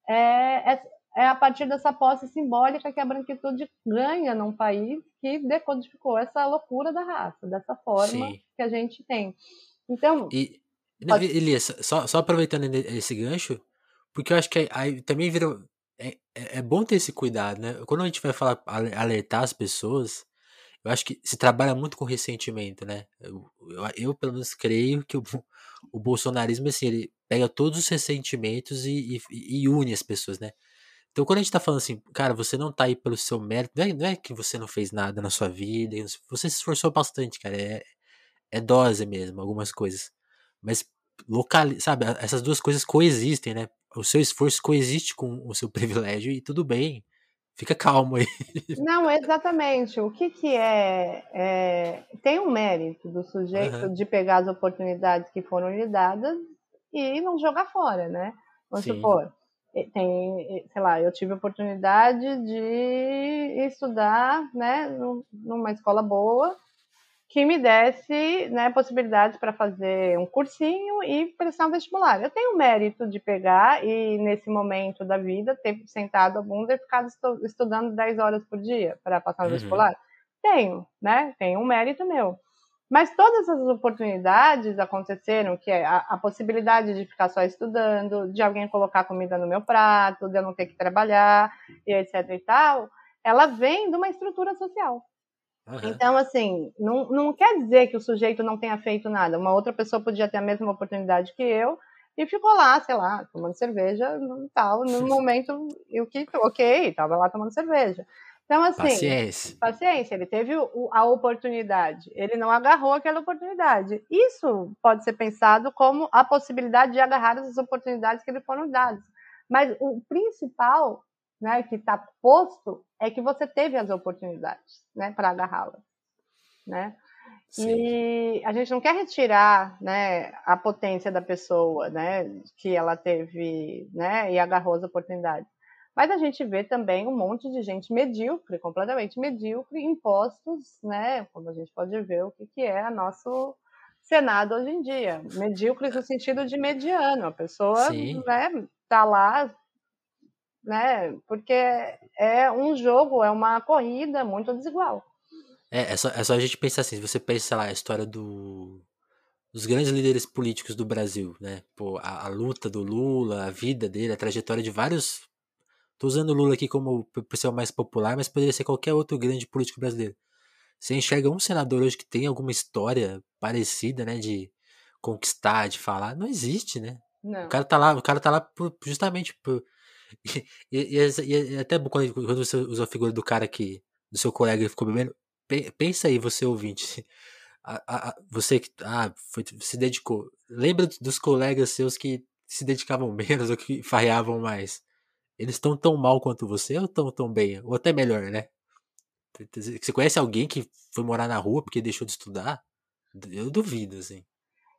é, é, é a partir dessa posse simbólica que a branquitude ganha num país que decodificou essa loucura da raça, dessa forma Sim. que a gente tem. Então. E Elias, só, só aproveitando esse gancho, porque eu acho que aí também virou. É, é, é bom ter esse cuidado, né? Quando a gente vai falar, alertar as pessoas, eu acho que se trabalha muito com ressentimento, né? Eu, eu, eu pelo menos creio que o, o bolsonarismo, assim, ele pega todos os ressentimentos e, e, e, une as pessoas, né? Então, quando a gente tá falando assim, cara, você não tá aí pelo seu mérito, não é, não é que você não fez nada na sua vida, você se esforçou bastante, cara, é, é dose mesmo, algumas coisas. Mas local, sabe, essas duas coisas coexistem, né? O seu esforço coexiste com o seu privilégio e tudo bem. Fica calmo aí. Não, exatamente. O que, que é, é Tem um mérito do sujeito uhum. de pegar as oportunidades que foram lhe dadas e não jogar fora, né? Vamos Sim. supor, tem, sei lá, eu tive a oportunidade de estudar, né, numa escola boa, que me desse né, possibilidades para fazer um cursinho e prestar um vestibular. Eu tenho o mérito de pegar e, nesse momento da vida, ter sentado a bunda e ficado estudando 10 horas por dia para passar no uhum. vestibular. Tenho, né? Tenho um mérito meu. Mas todas as oportunidades aconteceram, que é a, a, possibilidade de ficar só estudando, de alguém colocar comida no meu prato, de eu não ter que trabalhar, e etc e tal, ela vem de uma estrutura social. Uhum. Então, assim, não, não quer dizer que o sujeito não tenha feito nada. Uma outra pessoa podia ter a mesma oportunidade que eu e ficou lá, sei lá, tomando cerveja tal, no momento o que, ok, estava lá tomando cerveja. Então, assim, paciência. paciência, ele teve o, a oportunidade, ele não agarrou aquela oportunidade. Isso pode ser pensado como a possibilidade de agarrar as oportunidades que lhe foram dadas. Mas o principal né, que está posto é que você teve as oportunidades, né, para agarrá-las, né? Sim. E a gente não quer retirar, né, a potência da pessoa, né, que ela teve, né, e agarrou as oportunidades. Mas a gente vê também um monte de gente medíocre, completamente medíocre, impostos, né, como a gente pode ver o que, que é o nosso Senado hoje em dia. Medíocres no sentido de mediano. A pessoa, Sim. né, tá lá né? Porque é um jogo, é uma corrida muito desigual. É, é só, é só a gente pensar assim, se você pensa, sei lá, a história do, dos grandes líderes políticos do Brasil, né? Pô, a, a, luta do Lula, a vida dele, a trajetória de vários. Tô usando o Lula aqui como por ser o mais popular, mas poderia ser qualquer outro grande político brasileiro. Você enxerga um senador hoje que tem alguma história parecida, né? De conquistar, de falar. Não existe, né? Não. O cara tá lá, o cara tá lá por, justamente por. E, e, e, até quando, quando você usa a figura do cara que. do seu colega que ficou bebendo. Pensa aí, você ouvinte. A, a, você que ah, foi, se dedicou. Lembra dos colegas seus que se dedicavam menos ou que farreavam mais? Eles estão tão mal quanto você ou estão tão bem? Ou até melhor, né? Você conhece alguém que foi morar na rua porque deixou de estudar? Eu duvido, assim.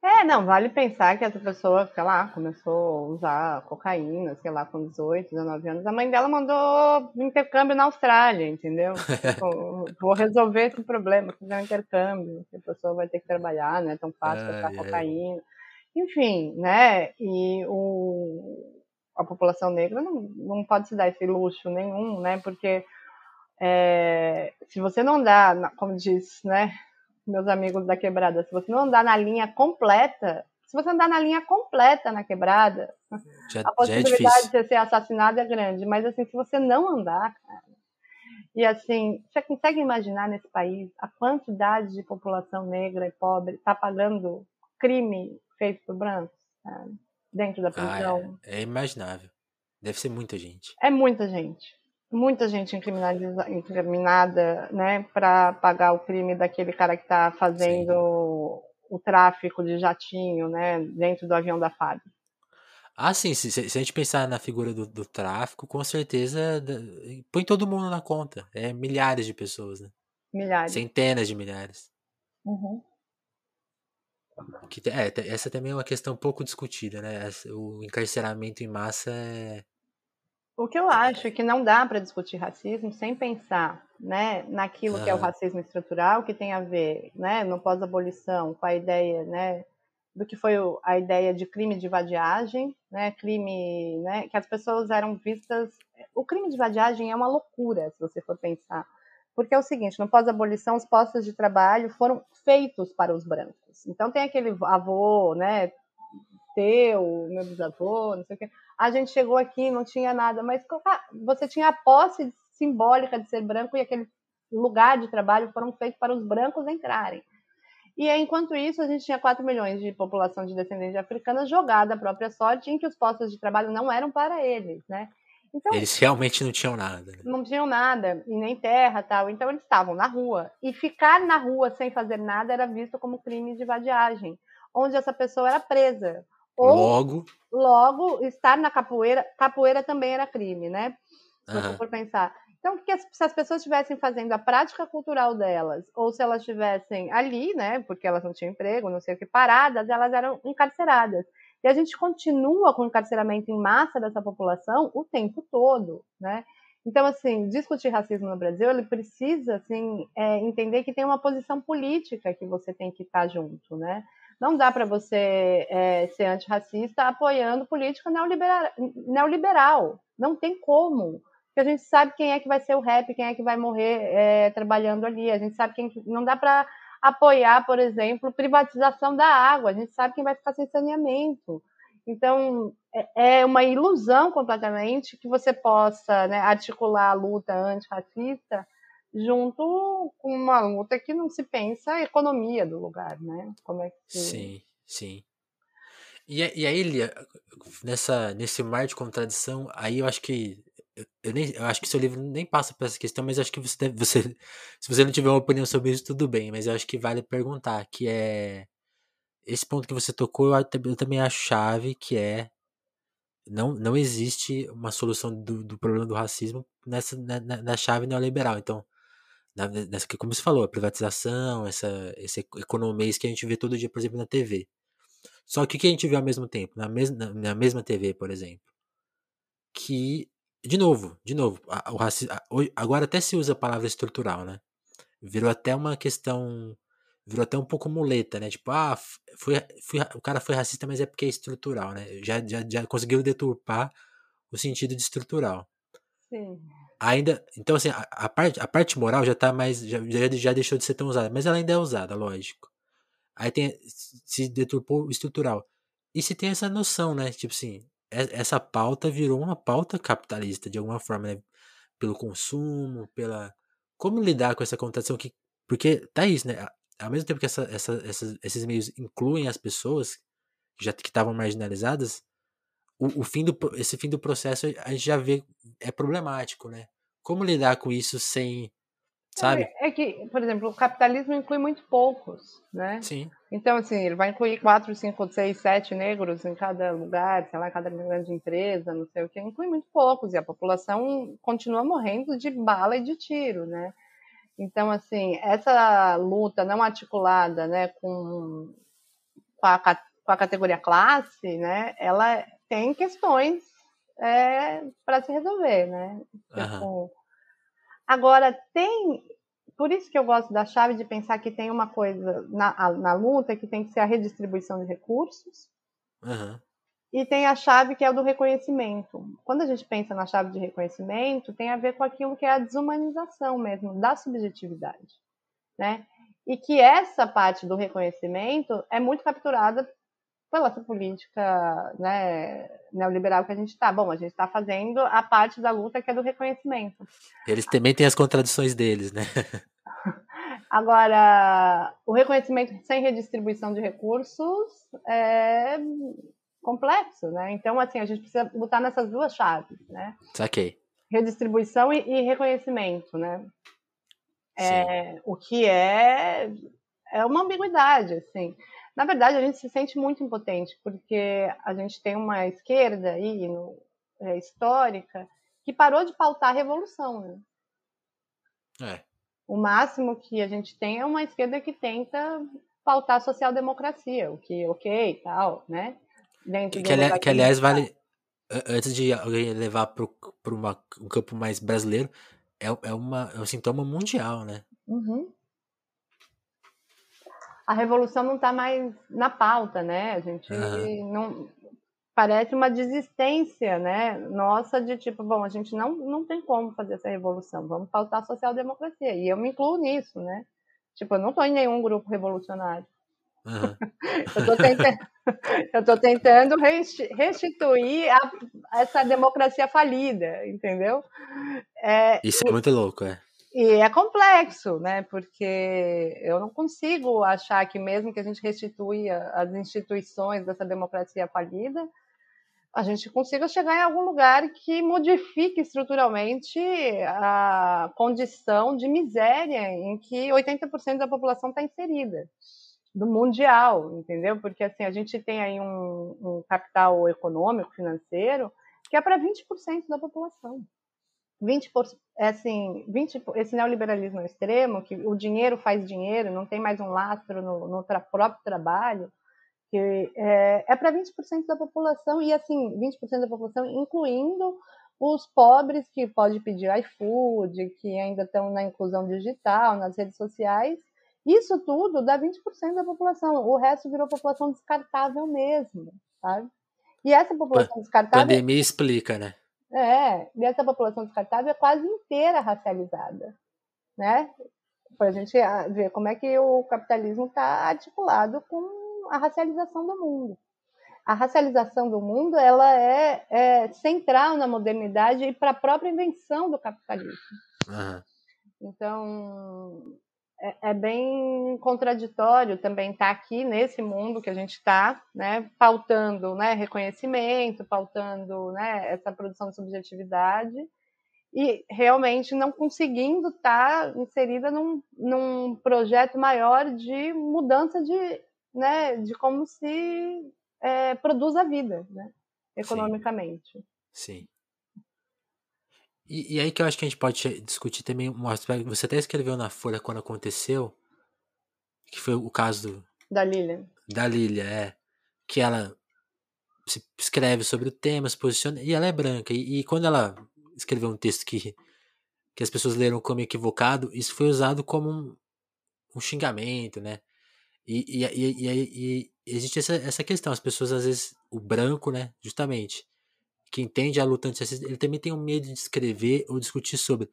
É, não, vale pensar que essa pessoa, sei lá, começou a usar cocaína, sei lá, com 18, 19 anos. A mãe dela mandou intercâmbio na Austrália, entendeu? tipo, vou resolver esse problema, fazer um intercâmbio, a pessoa vai ter que trabalhar, não é tão fácil usar cocaína. Enfim, né? E o, a população negra não, não pode se dar esse luxo nenhum, né? Porque é, se você não dá, como diz, né? Meus amigos da quebrada, se você não andar na linha completa, se você andar na linha completa na quebrada, já, a possibilidade é de você ser assassinado é grande. Mas assim, se você não andar, cara, e assim, você consegue imaginar nesse país a quantidade de população negra e pobre está pagando crime feito por brancos dentro da prisão? Ah, é, é imaginável. Deve ser muita gente. É muita gente muita gente incriminada, né, para pagar o crime daquele cara que está fazendo sim. o tráfico de jatinho, né, dentro do avião da FAB. Ah, sim, se, se, a gente pensar na figura do, do, tráfico, com certeza põe todo mundo na conta. É milhares de pessoas, né? Milhares. Centenas de milhares. Uhum. Que, é, essa também é uma questão pouco discutida, né? O encarceramento em massa é, o que eu acho é que não dá para discutir racismo sem pensar né, naquilo que é o racismo estrutural, que tem a ver né, no pós-abolição com a ideia né, do que foi a ideia de crime de vadiagem, né, crime né, que as pessoas eram vistas. O crime de vadiagem é uma loucura, se você for pensar. Porque é o seguinte, no pós-abolição, os postos de trabalho foram feitos para os brancos. Então tem aquele avô, né, teu, meu bisavô, não sei o quê. A gente chegou aqui, não tinha nada, mas você tinha a posse simbólica de ser branco e aquele lugar de trabalho foram feitos para os brancos entrarem. E enquanto isso, a gente tinha 4 milhões de população de descendentes africanos jogada à própria sorte, em que os postos de trabalho não eram para eles, né? Então, eles realmente não tinham nada. Né? Não tinham nada, e nem terra tal. Então eles estavam na rua. E ficar na rua sem fazer nada era visto como crime de vadiagem, onde essa pessoa era presa. Ou, logo. Logo, estar na capoeira. Capoeira também era crime, né? Se você for pensar. Então, que se as pessoas estivessem fazendo a prática cultural delas, ou se elas estivessem ali, né, porque elas não tinham emprego, não sei o que, paradas, elas eram encarceradas. E a gente continua com o encarceramento em massa dessa população o tempo todo, né? Então, assim, discutir racismo no Brasil, ele precisa, assim, é, entender que tem uma posição política que você tem que estar junto, né? Não dá para você é, ser antirracista apoiando política neoliberal, neoliberal. Não tem como. Porque a gente sabe quem é que vai ser o rap, quem é que vai morrer é, trabalhando ali. A gente sabe quem. Não dá para apoiar, por exemplo, privatização da água. A gente sabe quem vai ficar sem saneamento. Então, é, é uma ilusão completamente que você possa né, articular a luta antirracista junto com uma luta que não se pensa a economia do lugar, né? Como é que Sim, sim. E, e aí, Lia, nessa, nesse mar de contradição, aí eu acho que eu, nem, eu acho que seu livro nem passa por essa questão, mas acho que você, deve, você se você não tiver uma opinião sobre isso, tudo bem, mas eu acho que vale perguntar, que é esse ponto que você tocou, eu, eu também acho chave, que é não, não existe uma solução do, do problema do racismo nessa na, na chave neoliberal. Então, nessa que como você falou, a privatização, essa, esse economês que a gente vê todo dia, por exemplo, na TV. Só que o que a gente vê ao mesmo tempo, na mesma, na mesma TV, por exemplo, que, de novo, de novo, o racismo, agora até se usa a palavra estrutural, né? Virou até uma questão, virou até um pouco muleta, né? Tipo, ah, foi, foi, o cara foi racista, mas é porque é estrutural, né? Já, já, já conseguiu deturpar o sentido de estrutural. Sim ainda. Então, assim, a, a, parte, a parte moral já tá mais. Já, já, já deixou de ser tão usada. Mas ela ainda é usada, lógico. Aí tem se deturpou o estrutural. E se tem essa noção, né? Tipo assim, essa pauta virou uma pauta capitalista de alguma forma, né? Pelo consumo, pela como lidar com essa contradição que porque tá isso, né? Ao mesmo tempo que essa, essa, essa, esses meios incluem as pessoas que já que estavam marginalizadas, o, o, fim do esse fim do processo a gente já vê é problemático, né? Como lidar com isso sem sabe? É, é, que, por exemplo, o capitalismo inclui muito poucos, né? Sim. Então, assim, ele vai incluir quatro, cinco, seis, sete negros em cada lugar, sei lá, cada grande empresa, não sei o que, inclui muito poucos, e a população continua morrendo de bala e de tiro, né? Então, assim, essa luta não articulada, né, com, com, a, com a categoria classe, né, ela tem questões é, para se resolver, né? Uhum. Agora, tem. Por isso que eu gosto da chave de pensar que tem uma coisa na, na luta que tem que ser a redistribuição de recursos. Uhum. E tem a chave que é o do reconhecimento. Quando a gente pensa na chave de reconhecimento, tem a ver com aquilo que é a desumanização mesmo, da subjetividade. Né? E que essa parte do reconhecimento é muito capturada pela essa política né, neoliberal que a gente está. Bom, a gente está fazendo a parte da luta que é do reconhecimento. Eles também têm as contradições deles, né? Agora, o reconhecimento sem redistribuição de recursos é complexo, né? Então, assim, a gente precisa lutar nessas duas chaves, né? Saquei. Redistribuição e, e reconhecimento, né? É, o que é é uma ambiguidade, assim. Na verdade, a gente se sente muito impotente, porque a gente tem uma esquerda aí, no, é, histórica, que parou de pautar a revolução. Né? É. O máximo que a gente tem é uma esquerda que tenta pautar a social-democracia, o que, ok, tal, né? Dentro que, ali, que aliás, vale, antes de alguém levar para um campo mais brasileiro, é, é, uma, é um sintoma mundial, né? Uhum a revolução não está mais na pauta, né? A gente uhum. não parece uma desistência, né? Nossa, de tipo, bom, a gente não, não tem como fazer essa revolução, vamos pautar a social-democracia. E eu me incluo nisso, né? Tipo, eu não estou em nenhum grupo revolucionário. Uhum. eu estou tentando, restituir a, essa democracia falida, entendeu? É, Isso é muito louco, é. E é complexo, né? Porque eu não consigo achar que mesmo que a gente restituía as instituições dessa democracia falida, a gente consiga chegar em algum lugar que modifique estruturalmente a condição de miséria em que 80% da população está inserida, do mundial, entendeu? Porque assim a gente tem aí um, um capital econômico, financeiro, que é para 20% da população. 20%, é assim, 20, esse neoliberalismo extremo, que o dinheiro faz dinheiro, não tem mais um lastro no, no tra próprio trabalho, que é, é para 20% da população, e assim, 20% da população, incluindo os pobres que podem pedir iFood, que ainda estão na inclusão digital, nas redes sociais, isso tudo dá 20% da população, o resto virou população descartável mesmo, sabe? E essa população descartável... Pandemia explica, né? É, e essa população descartável é quase inteira racializada, né? Para a gente ah, ver como é que o capitalismo está articulado com a racialização do mundo. A racialização do mundo ela é, é central na modernidade e para a própria invenção do capitalismo. Uhum. Então, é, é, bem contraditório também estar tá aqui nesse mundo que a gente está, né, pautando né, reconhecimento, pautando né, essa produção de subjetividade e realmente não conseguindo estar tá inserida num, num projeto maior de mudança de, né, de como se é, produz a vida, né, economicamente. Sim. Sim. E, e, aí que eu acho que a gente pode discutir também um aspecto. Você até escreveu na Folha quando aconteceu, que foi o caso do, da Lilia. Da Lilia, é. Que ela se escreve sobre o tema, se posiciona, e ela é branca. E, e quando ela escreveu um texto que, que as pessoas leram como equivocado, isso foi usado como um, um xingamento, né? E, e, e, e, existe essa, essa questão, as pessoas às vezes, o branco, né, justamente, que entende a luta antirracista, ele também tem um medo de escrever ou discutir sobre.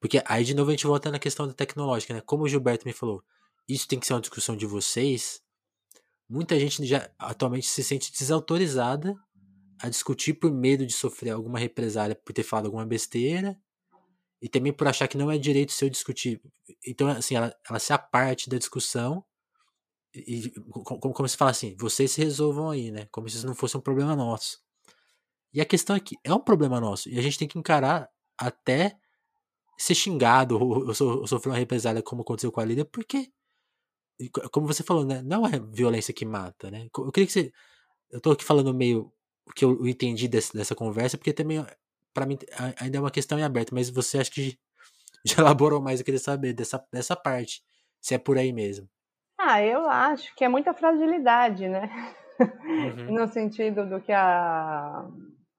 Porque aí de novo a gente volta na questão da tecnológica, né? Como o Gilberto me falou, isso tem que ser uma discussão de vocês, muita gente já atualmente se sente desautorizada a discutir por medo de sofrer alguma represália por ter falado alguma besteira e também por achar que não é direito seu discutir. Então, assim, ela, ela se aparte da discussão e como, como se fala assim, vocês se resolvam aí, né? Como se isso não fosse um problema nosso. E a questão é que é um problema nosso e a gente tem que encarar até ser xingado ou, ou, ou sofrer uma represália como aconteceu com a Lídia, porque como você falou, né? Não é violência que mata, né? Eu queria que você. Eu tô aqui falando meio o que eu entendi desse, dessa conversa, porque também, para mim, ainda é uma questão em aberto, mas você acha que já elaborou mais, eu queria saber dessa, dessa parte, se é por aí mesmo. Ah, eu acho que é muita fragilidade, né? Uhum. no sentido do que a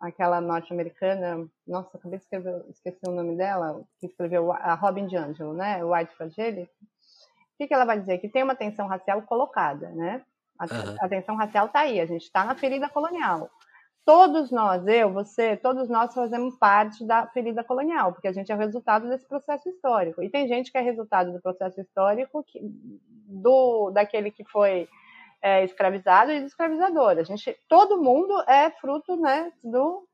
aquela norte-americana, nossa, acabei de escrever, esqueci o nome dela, que escreveu a Robin DiAngelo, né? White Fragile. O que, que ela vai dizer? Que tem uma tensão racial colocada, né? A, uhum. a tensão racial está aí, a gente está na ferida colonial. Todos nós, eu, você, todos nós fazemos parte da ferida colonial, porque a gente é resultado desse processo histórico. E tem gente que é resultado do processo histórico que, do daquele que foi é, escravizado e do escravizador. A gente, todo mundo é fruto, né, do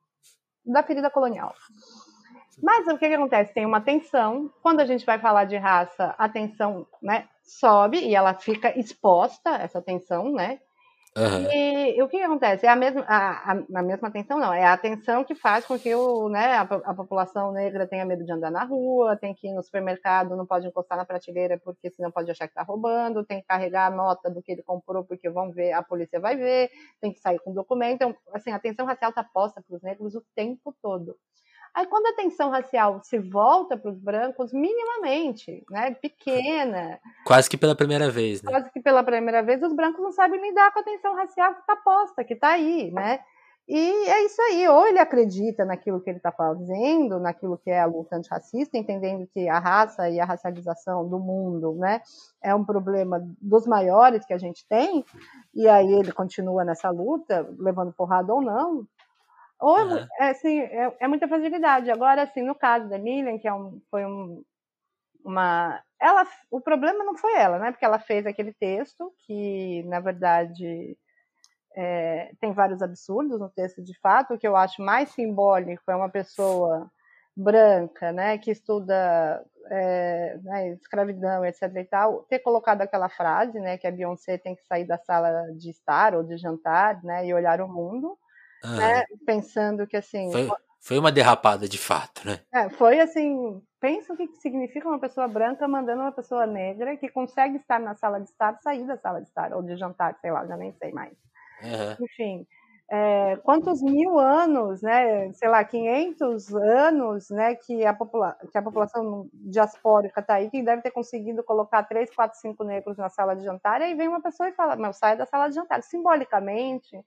da ferida colonial. Mas o que, que, acontece? Tem uma tensão. Quando a gente vai falar de raça, a tensão né, sobe e ela fica exposta, essa tensão, né? Uhum. E, e, o que, acontece? É a mesma, a, a, a, mesma tensão, não, é a tensão que faz com que o, né, a, a, população negra tenha medo de andar na rua, tem que ir no supermercado, não pode encostar na prateleira porque senão pode achar que está roubando, tem que carregar a nota do que ele comprou porque vão ver, a polícia vai ver, tem que sair com documento. Então, assim, a tensão racial está posta para os negros o tempo todo. Aí, quando a tensão racial se volta para os brancos, minimamente, né, pequena. Quase que pela primeira vez, né? Quase que pela primeira vez, os brancos não sabem lidar com a tensão racial que está posta, que está aí, né? E é isso aí, ou ele acredita naquilo que ele está fazendo, naquilo que é a luta antirracista, entendendo que a raça e a racialização do mundo né, é um problema dos maiores que a gente tem, e aí ele continua nessa luta, levando porrada ou não, ou, uhum. é, assim, é, é, muita fragilidade. Agora, assim, no caso da Lilian, que é um, foi um, uma... Ela, o problema não foi ela, né? Porque ela fez aquele texto que, na verdade, é, tem vários absurdos no texto de fato. O que eu acho mais simbólico é uma pessoa branca, né, que estuda é, né, escravidão, etc. e tal, ter colocado aquela frase, né, que a Beyoncé tem que sair da sala de estar ou de jantar, né, e olhar o mundo né? Pensando que assim. Foi, foi uma derrapada de fato, né? É, foi assim. Pensa o que significa uma pessoa branca mandando uma pessoa negra que consegue estar na sala de estar sair da sala de estar, ou de jantar, sei lá, já nem sei mais. Uhum. Enfim. É, quantos mil anos, né, sei lá, 500 anos, né, que a, popula que a população diaspórica está aí, que deve ter conseguido colocar 3, 4, 5 negros na sala de jantar, e aí vem uma pessoa e fala, meu, sai da sala de jantar. Simbolicamente,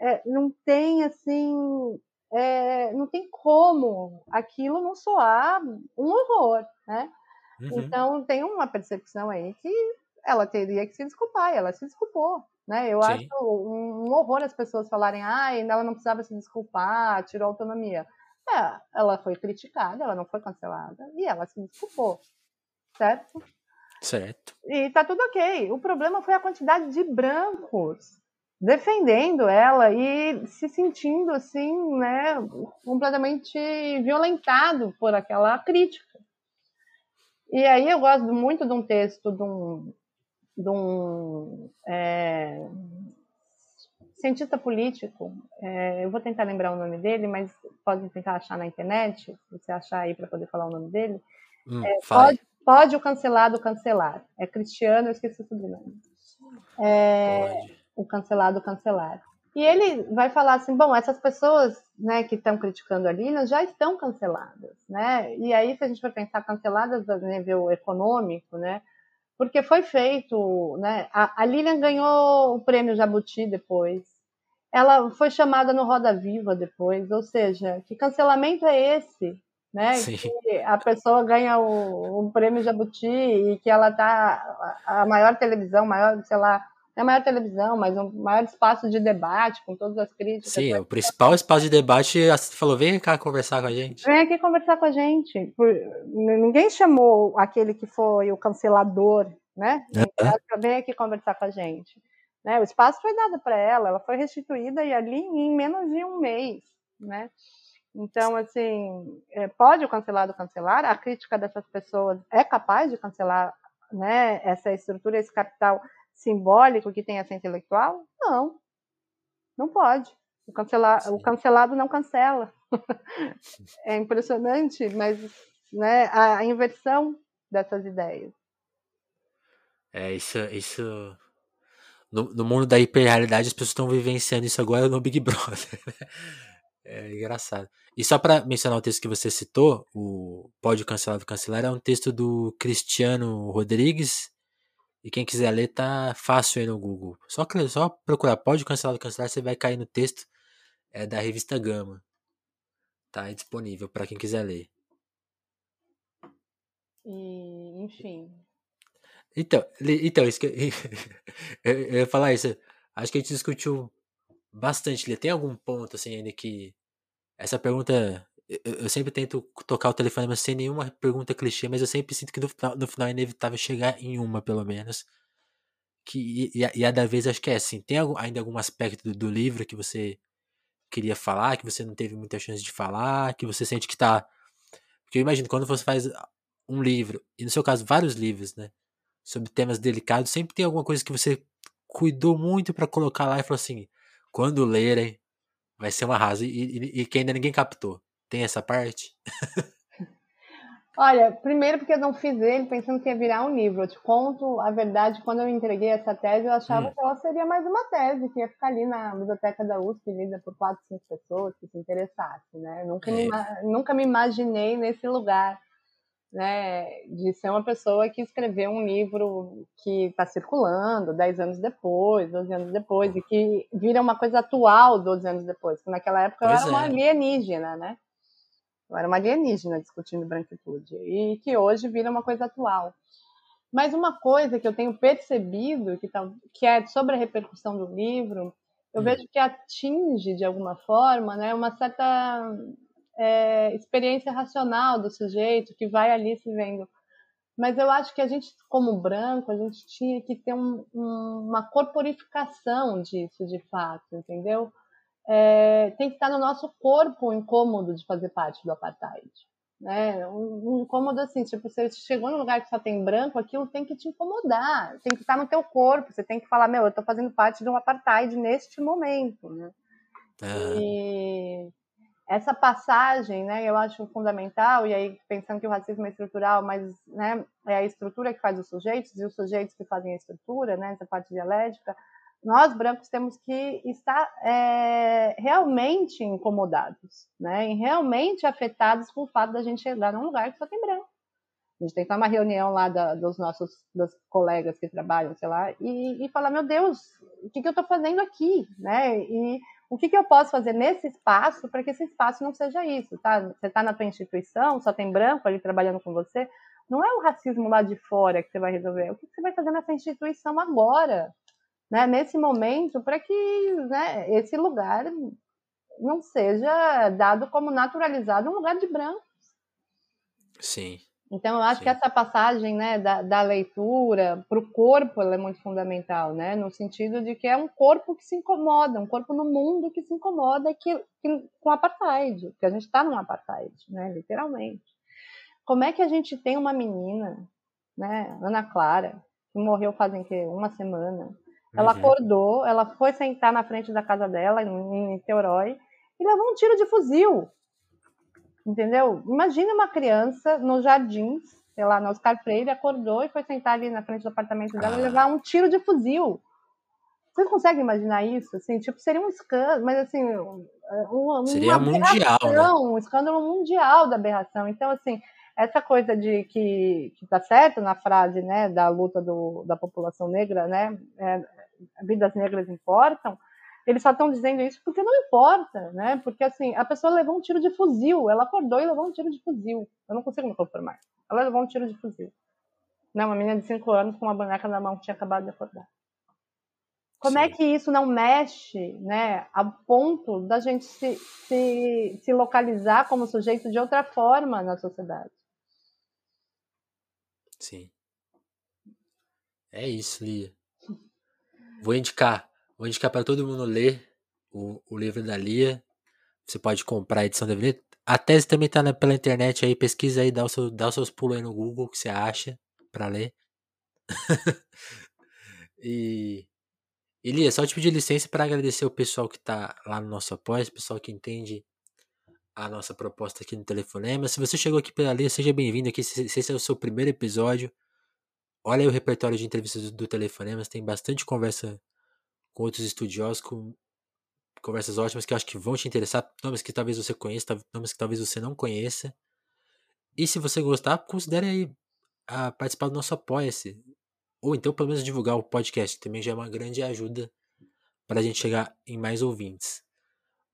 é, não tem assim, é, não tem como aquilo não soar um horror, né? Uhum. Então tem uma percepção aí que ela teria que se desculpar, e ela se desculpou, né? Eu Sim. acho um, horror as pessoas falarem, ah, ela não precisava se desculpar, tirou autonomia. É, ela foi criticada, ela não foi cancelada, e ela se desculpou, certo? Certo. E tá tudo ok. O problema foi a quantidade de brancos defendendo ela e se sentindo assim, né, completamente violentado por aquela crítica. E aí eu gosto muito de um texto de um, de um é, cientista político, é, eu vou tentar lembrar o nome dele, mas pode tentar achar na internet, se você achar aí para poder falar o nome dele. Hum, é, pode, pode o cancelado cancelar. É Cristiano, eu esqueci o sobrenome. É, pode o cancelado cancelar. E ele vai falar assim, bom, essas pessoas né, que estão criticando a Lilian já estão canceladas, né? E aí, se a gente for pensar canceladas a nível econômico, né? Porque foi feito, né? A, a Lilian ganhou o prêmio Jabuti depois. Ela foi chamada no Roda Viva depois, ou seja, que cancelamento é esse, né? Sim. Que a pessoa ganha o, o prêmio Jabuti e que ela tá a maior televisão, maior, sei lá, é a maior televisão, mas um maior espaço de debate com todas as críticas. Sim, o principal espaço de debate, você falou, vem cá conversar com a gente. Vem aqui conversar com a gente. Ninguém chamou aquele que foi o cancelador, né? Uhum. Vem aqui conversar com a gente. Né? O espaço foi dado para ela, ela foi restituída e ali em menos de um mês, né? Então, assim, é, pode o cancelado cancelar? A crítica dessas pessoas é capaz de cancelar né, essa estrutura, esse capital simbólico que tem essa intelectual? Não, não pode. O, cancelar, o cancelado não cancela. é impressionante, mas né, a, a inversão dessas ideias. É, isso, isso no, no mundo da hiperrealidade as pessoas estão vivenciando isso agora no Big Brother. Né? É engraçado. E só para mencionar o texto que você citou, o Pode Cancelado Cancelar, é um texto do Cristiano Rodrigues. E quem quiser ler, tá fácil aí no Google. Só, só procurar Pode Cancelado Cancelar, você vai cair no texto é da revista Gama. Tá disponível para quem quiser ler. E, enfim. Então, então isso que eu, eu ia falar isso. Acho que a gente discutiu bastante. Tem algum ponto assim ainda que essa pergunta eu, eu sempre tento tocar o telefone mas sem nenhuma pergunta clichê, mas eu sempre sinto que no final, no final é inevitável chegar em uma pelo menos. Que e, e a da vez acho que é assim. Tem algum, ainda algum aspecto do, do livro que você queria falar, que você não teve muita chance de falar, que você sente que tá. Porque eu imagino, quando você faz um livro, e no seu caso vários livros, né? Sobre temas delicados, sempre tem alguma coisa que você cuidou muito para colocar lá e falou assim: quando lerem, vai ser uma arraso. E, e, e, que ainda ninguém captou. Tem essa parte? Olha, primeiro porque eu não fiz ele pensando que ia virar um livro. Eu te conto a verdade, quando eu entreguei essa tese, eu achava hum. que ela seria mais uma tese, que ia ficar ali na biblioteca da USP, lida por quatro, cinco pessoas que se interessassem, né? nunca, é. me, nunca me imaginei nesse lugar né, de ser uma pessoa que escreveu um livro que está circulando 10 anos depois, 12 anos depois, e que vira uma coisa atual 12 anos depois, porque naquela época pois eu era é. uma alienígena, né? Eu era uma alienígena discutindo branquitude, e que hoje vira uma coisa atual. Mas uma coisa que eu tenho percebido, que, tá, que é sobre a repercussão do livro, eu hum. vejo que atinge, de alguma forma, né, uma certa é, experiência racional do sujeito que vai ali se vendo. Mas eu acho que a gente, como branco, a gente tinha que ter um, um, uma corporificação disso, de fato, entendeu? É, tem que estar no nosso corpo o incômodo de fazer parte do apartheid. Né? Um, um incômodo assim, tipo, você chegou num lugar que só tem branco, aquilo tem que te incomodar, tem que estar no teu corpo, você tem que falar, meu, eu estou fazendo parte de um apartheid neste momento, né? E essa passagem, né, eu acho fundamental, e aí pensando que o racismo é estrutural, mas né, é a estrutura que faz os sujeitos e os sujeitos que fazem a estrutura, né, essa parte dialética, nós brancos temos que estar é, realmente incomodados, né, e realmente afetados com o fato da gente chegar num lugar que só tem branco. A gente tem que estar uma reunião lá da, dos nossos dos colegas que trabalham, sei lá, e, e falar, meu Deus, o que, que eu estou fazendo aqui, né? E o que, que eu posso fazer nesse espaço para que esse espaço não seja isso, tá? Você está na tua instituição, só tem branco ali trabalhando com você, não é o racismo lá de fora que você vai resolver, é o que você vai fazer nessa instituição agora, né? Nesse momento, para que né, esse lugar não seja dado como naturalizado um lugar de branco. Sim. Então, eu acho Sim. que essa passagem né, da, da leitura para o corpo é muito fundamental, né? no sentido de que é um corpo que se incomoda, um corpo no mundo que se incomoda que, que com apartheid, porque a gente está num apartheid, né, literalmente. Como é que a gente tem uma menina, né, Ana Clara, que morreu fazem que, uma semana, ela uhum. acordou, ela foi sentar na frente da casa dela, em, Teorói, e levou um tiro de fuzil Entendeu? Imagina uma criança nos jardins, sei lá, na Oscar Freire, acordou e foi sentar ali na frente do apartamento dela ah. e levar um tiro de fuzil. Você consegue imaginar isso? Assim, tipo, seria um escândalo, mas assim, uma, seria uma mundial, né? um escândalo mundial da aberração. Então, assim, essa coisa de que, que tá certo na frase, né, da luta do, da população negra, né, é, vidas negras importam, eles só estão dizendo isso porque não importa, né? Porque assim, a pessoa levou um tiro de fuzil, ela acordou e levou um tiro de fuzil. Eu não consigo me conformar. Ela levou um tiro de fuzil. Não, uma menina de 5 anos com uma boneca na mão que tinha acabado de acordar. Como é Sim. é que isso não mexe, né, a ponto da gente se, se, se localizar como sujeito de outra forma na sociedade? Sim. É isso, Lia. Vou indicar, vou indicar para todo mundo ler o, o livro da Lia. Você pode comprar a edição da Lia. A tese também tá na, pela internet aí, pesquisa aí, dá, o seu, dá os seus pulos aí no Google que você acha para ler. e, e Lia, só te pedir licença para agradecer o pessoal que tá lá no nosso apoio, o pessoal que entende a nossa proposta aqui no Telefonema. Se você chegou aqui pela Lia, seja bem-vindo aqui. Se esse é o seu primeiro episódio, olha aí o repertório de entrevistas do, do Telefonema. Tem bastante conversa com outros estudiosos, com conversas ótimas que eu acho que vão te interessar, nomes que talvez você conheça, nomes que talvez você não conheça. E se você gostar, considere aí a participar do nosso Apoia-se. Ou então, pelo menos, divulgar o podcast. Também já é uma grande ajuda para a gente chegar em mais ouvintes.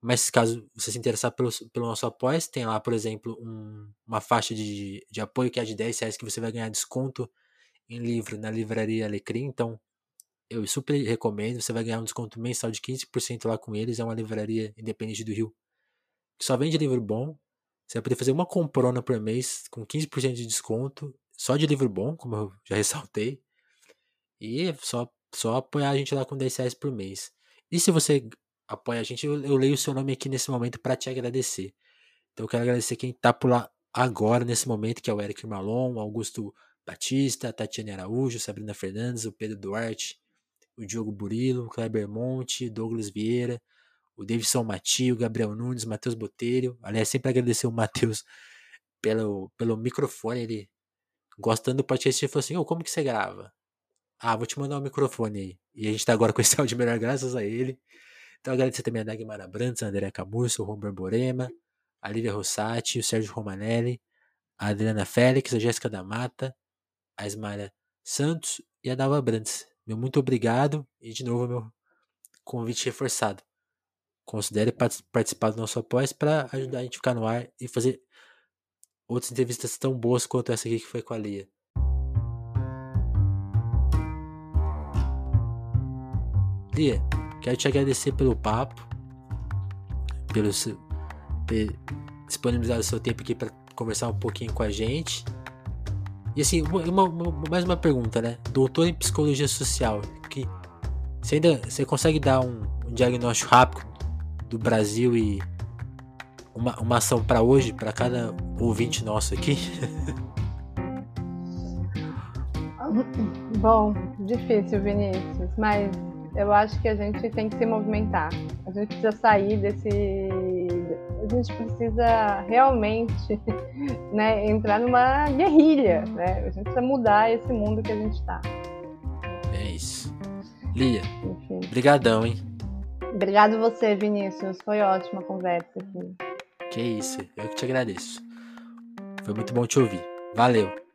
Mas caso você se interessar pelo, pelo nosso apoio, tem lá, por exemplo, um, uma faixa de, de apoio que é de 10 reais que você vai ganhar desconto em livro na livraria Alecrim. Então, eu super recomendo. Você vai ganhar um desconto mensal de 15% lá com eles. É uma livraria independente do Rio que só vende livro bom. Você vai poder fazer uma comprona por mês com 15% de desconto, só de livro bom, como eu já ressaltei. E só, só apoiar a gente lá com 10 reais por mês. E se você apoia a gente, eu, eu leio o seu nome aqui nesse momento para te agradecer. Então eu quero agradecer quem tá por lá agora, nesse momento, que é o Eric Malon, Augusto Batista, Tatiane Araújo, Sabrina Fernandes, o Pedro Duarte, o Diogo Burilo, o Kleber Monte, Douglas Vieira, o Davidson Matio, o Gabriel Nunes, Matheus Botelho. Aliás, sempre agradecer o Matheus pelo, pelo microfone. Ele, gostando do podcast, ele falou assim: oh, como que você grava? Ah, vou te mandar o um microfone aí. E a gente tá agora com esse áudio melhor, graças a ele. Então agradecer também a Dagmar Abrantes, a André Camurso, o Romber Borema, a Lívia Rossati, o Sérgio Romanelli, a Adriana Félix, a Jéssica da Mata, a Ismaria Santos e a Dalva Brandes. Meu muito obrigado e de novo meu convite reforçado. Considere participar do nosso apoio para ajudar a gente a ficar no ar e fazer outras entrevistas tão boas quanto essa aqui que foi com a Lia. Lia, Quero te agradecer pelo papo, pelo seu, ter disponibilizado o seu tempo aqui para conversar um pouquinho com a gente. E assim, uma, uma, mais uma pergunta, né? Doutor em psicologia social, que você ainda você consegue dar um, um diagnóstico rápido do Brasil e uma, uma ação para hoje, para cada ouvinte nosso aqui? Bom, difícil, Vinícius, mas eu acho que a gente tem que se movimentar. A gente precisa sair desse. A gente precisa realmente né, entrar numa guerrilha. Né? A gente precisa mudar esse mundo que a gente está. É isso. Lia, Obrigadão, hein? Obrigado você, Vinícius. Foi ótima a conversa aqui. Que isso, eu que te agradeço. Foi muito bom te ouvir. Valeu.